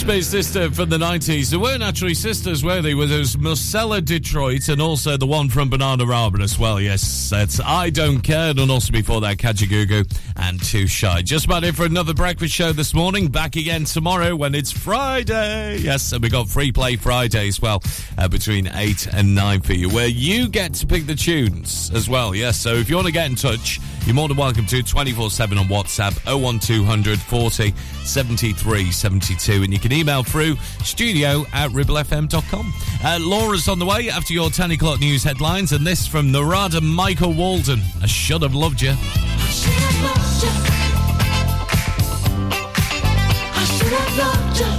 Shakespears Sister from the 90s. They weren't actually sisters, were they? Well, those Marcella Detroit and also the one from Bananarama as well. Yes, that's I Don't Care. And also before that, Kajagoogoo and Too Shy. Just about it for another breakfast show this morning. Back again tomorrow when it's Friday. Yes, and we got Free Play Friday as well uh, between 8 and 9 for you, where you get to pick the tunes as well. Yes, so if you want to get in touch, you're more than welcome to 24 7 on WhatsApp 01200 40 7372. And you can email through studio at ribblefm.com. Uh, Laura's on the way after your 10 o'clock news headlines, and this from Narada Michael Walden. I should have loved you. I should have loved you.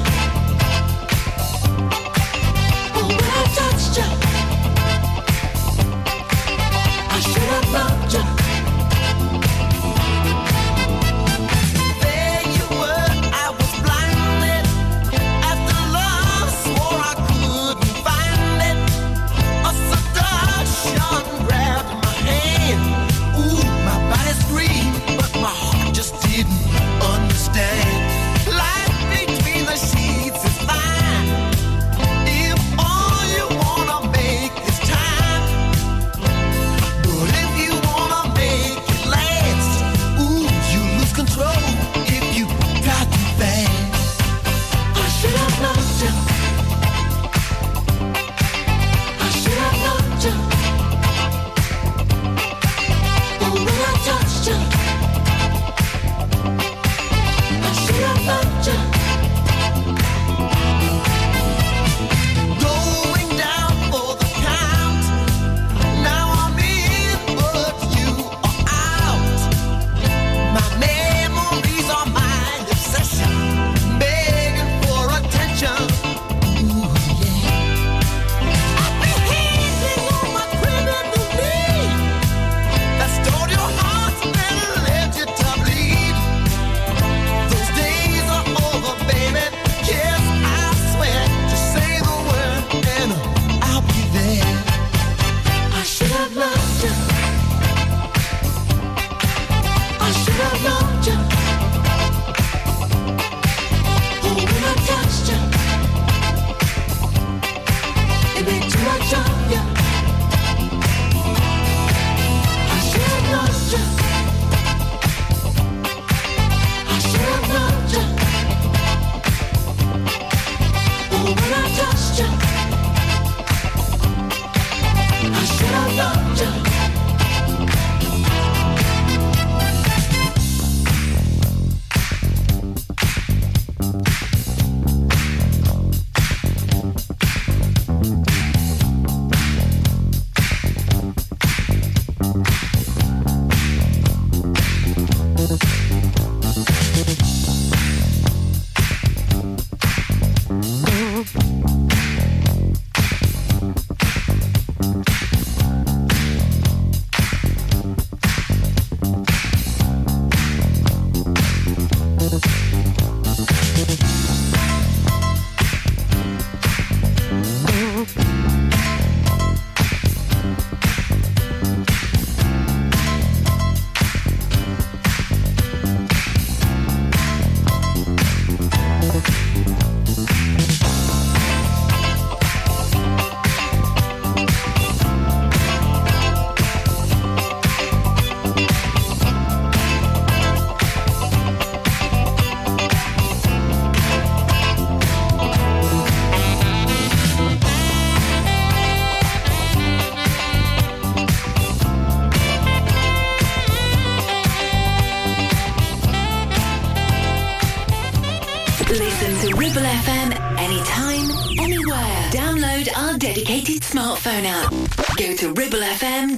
To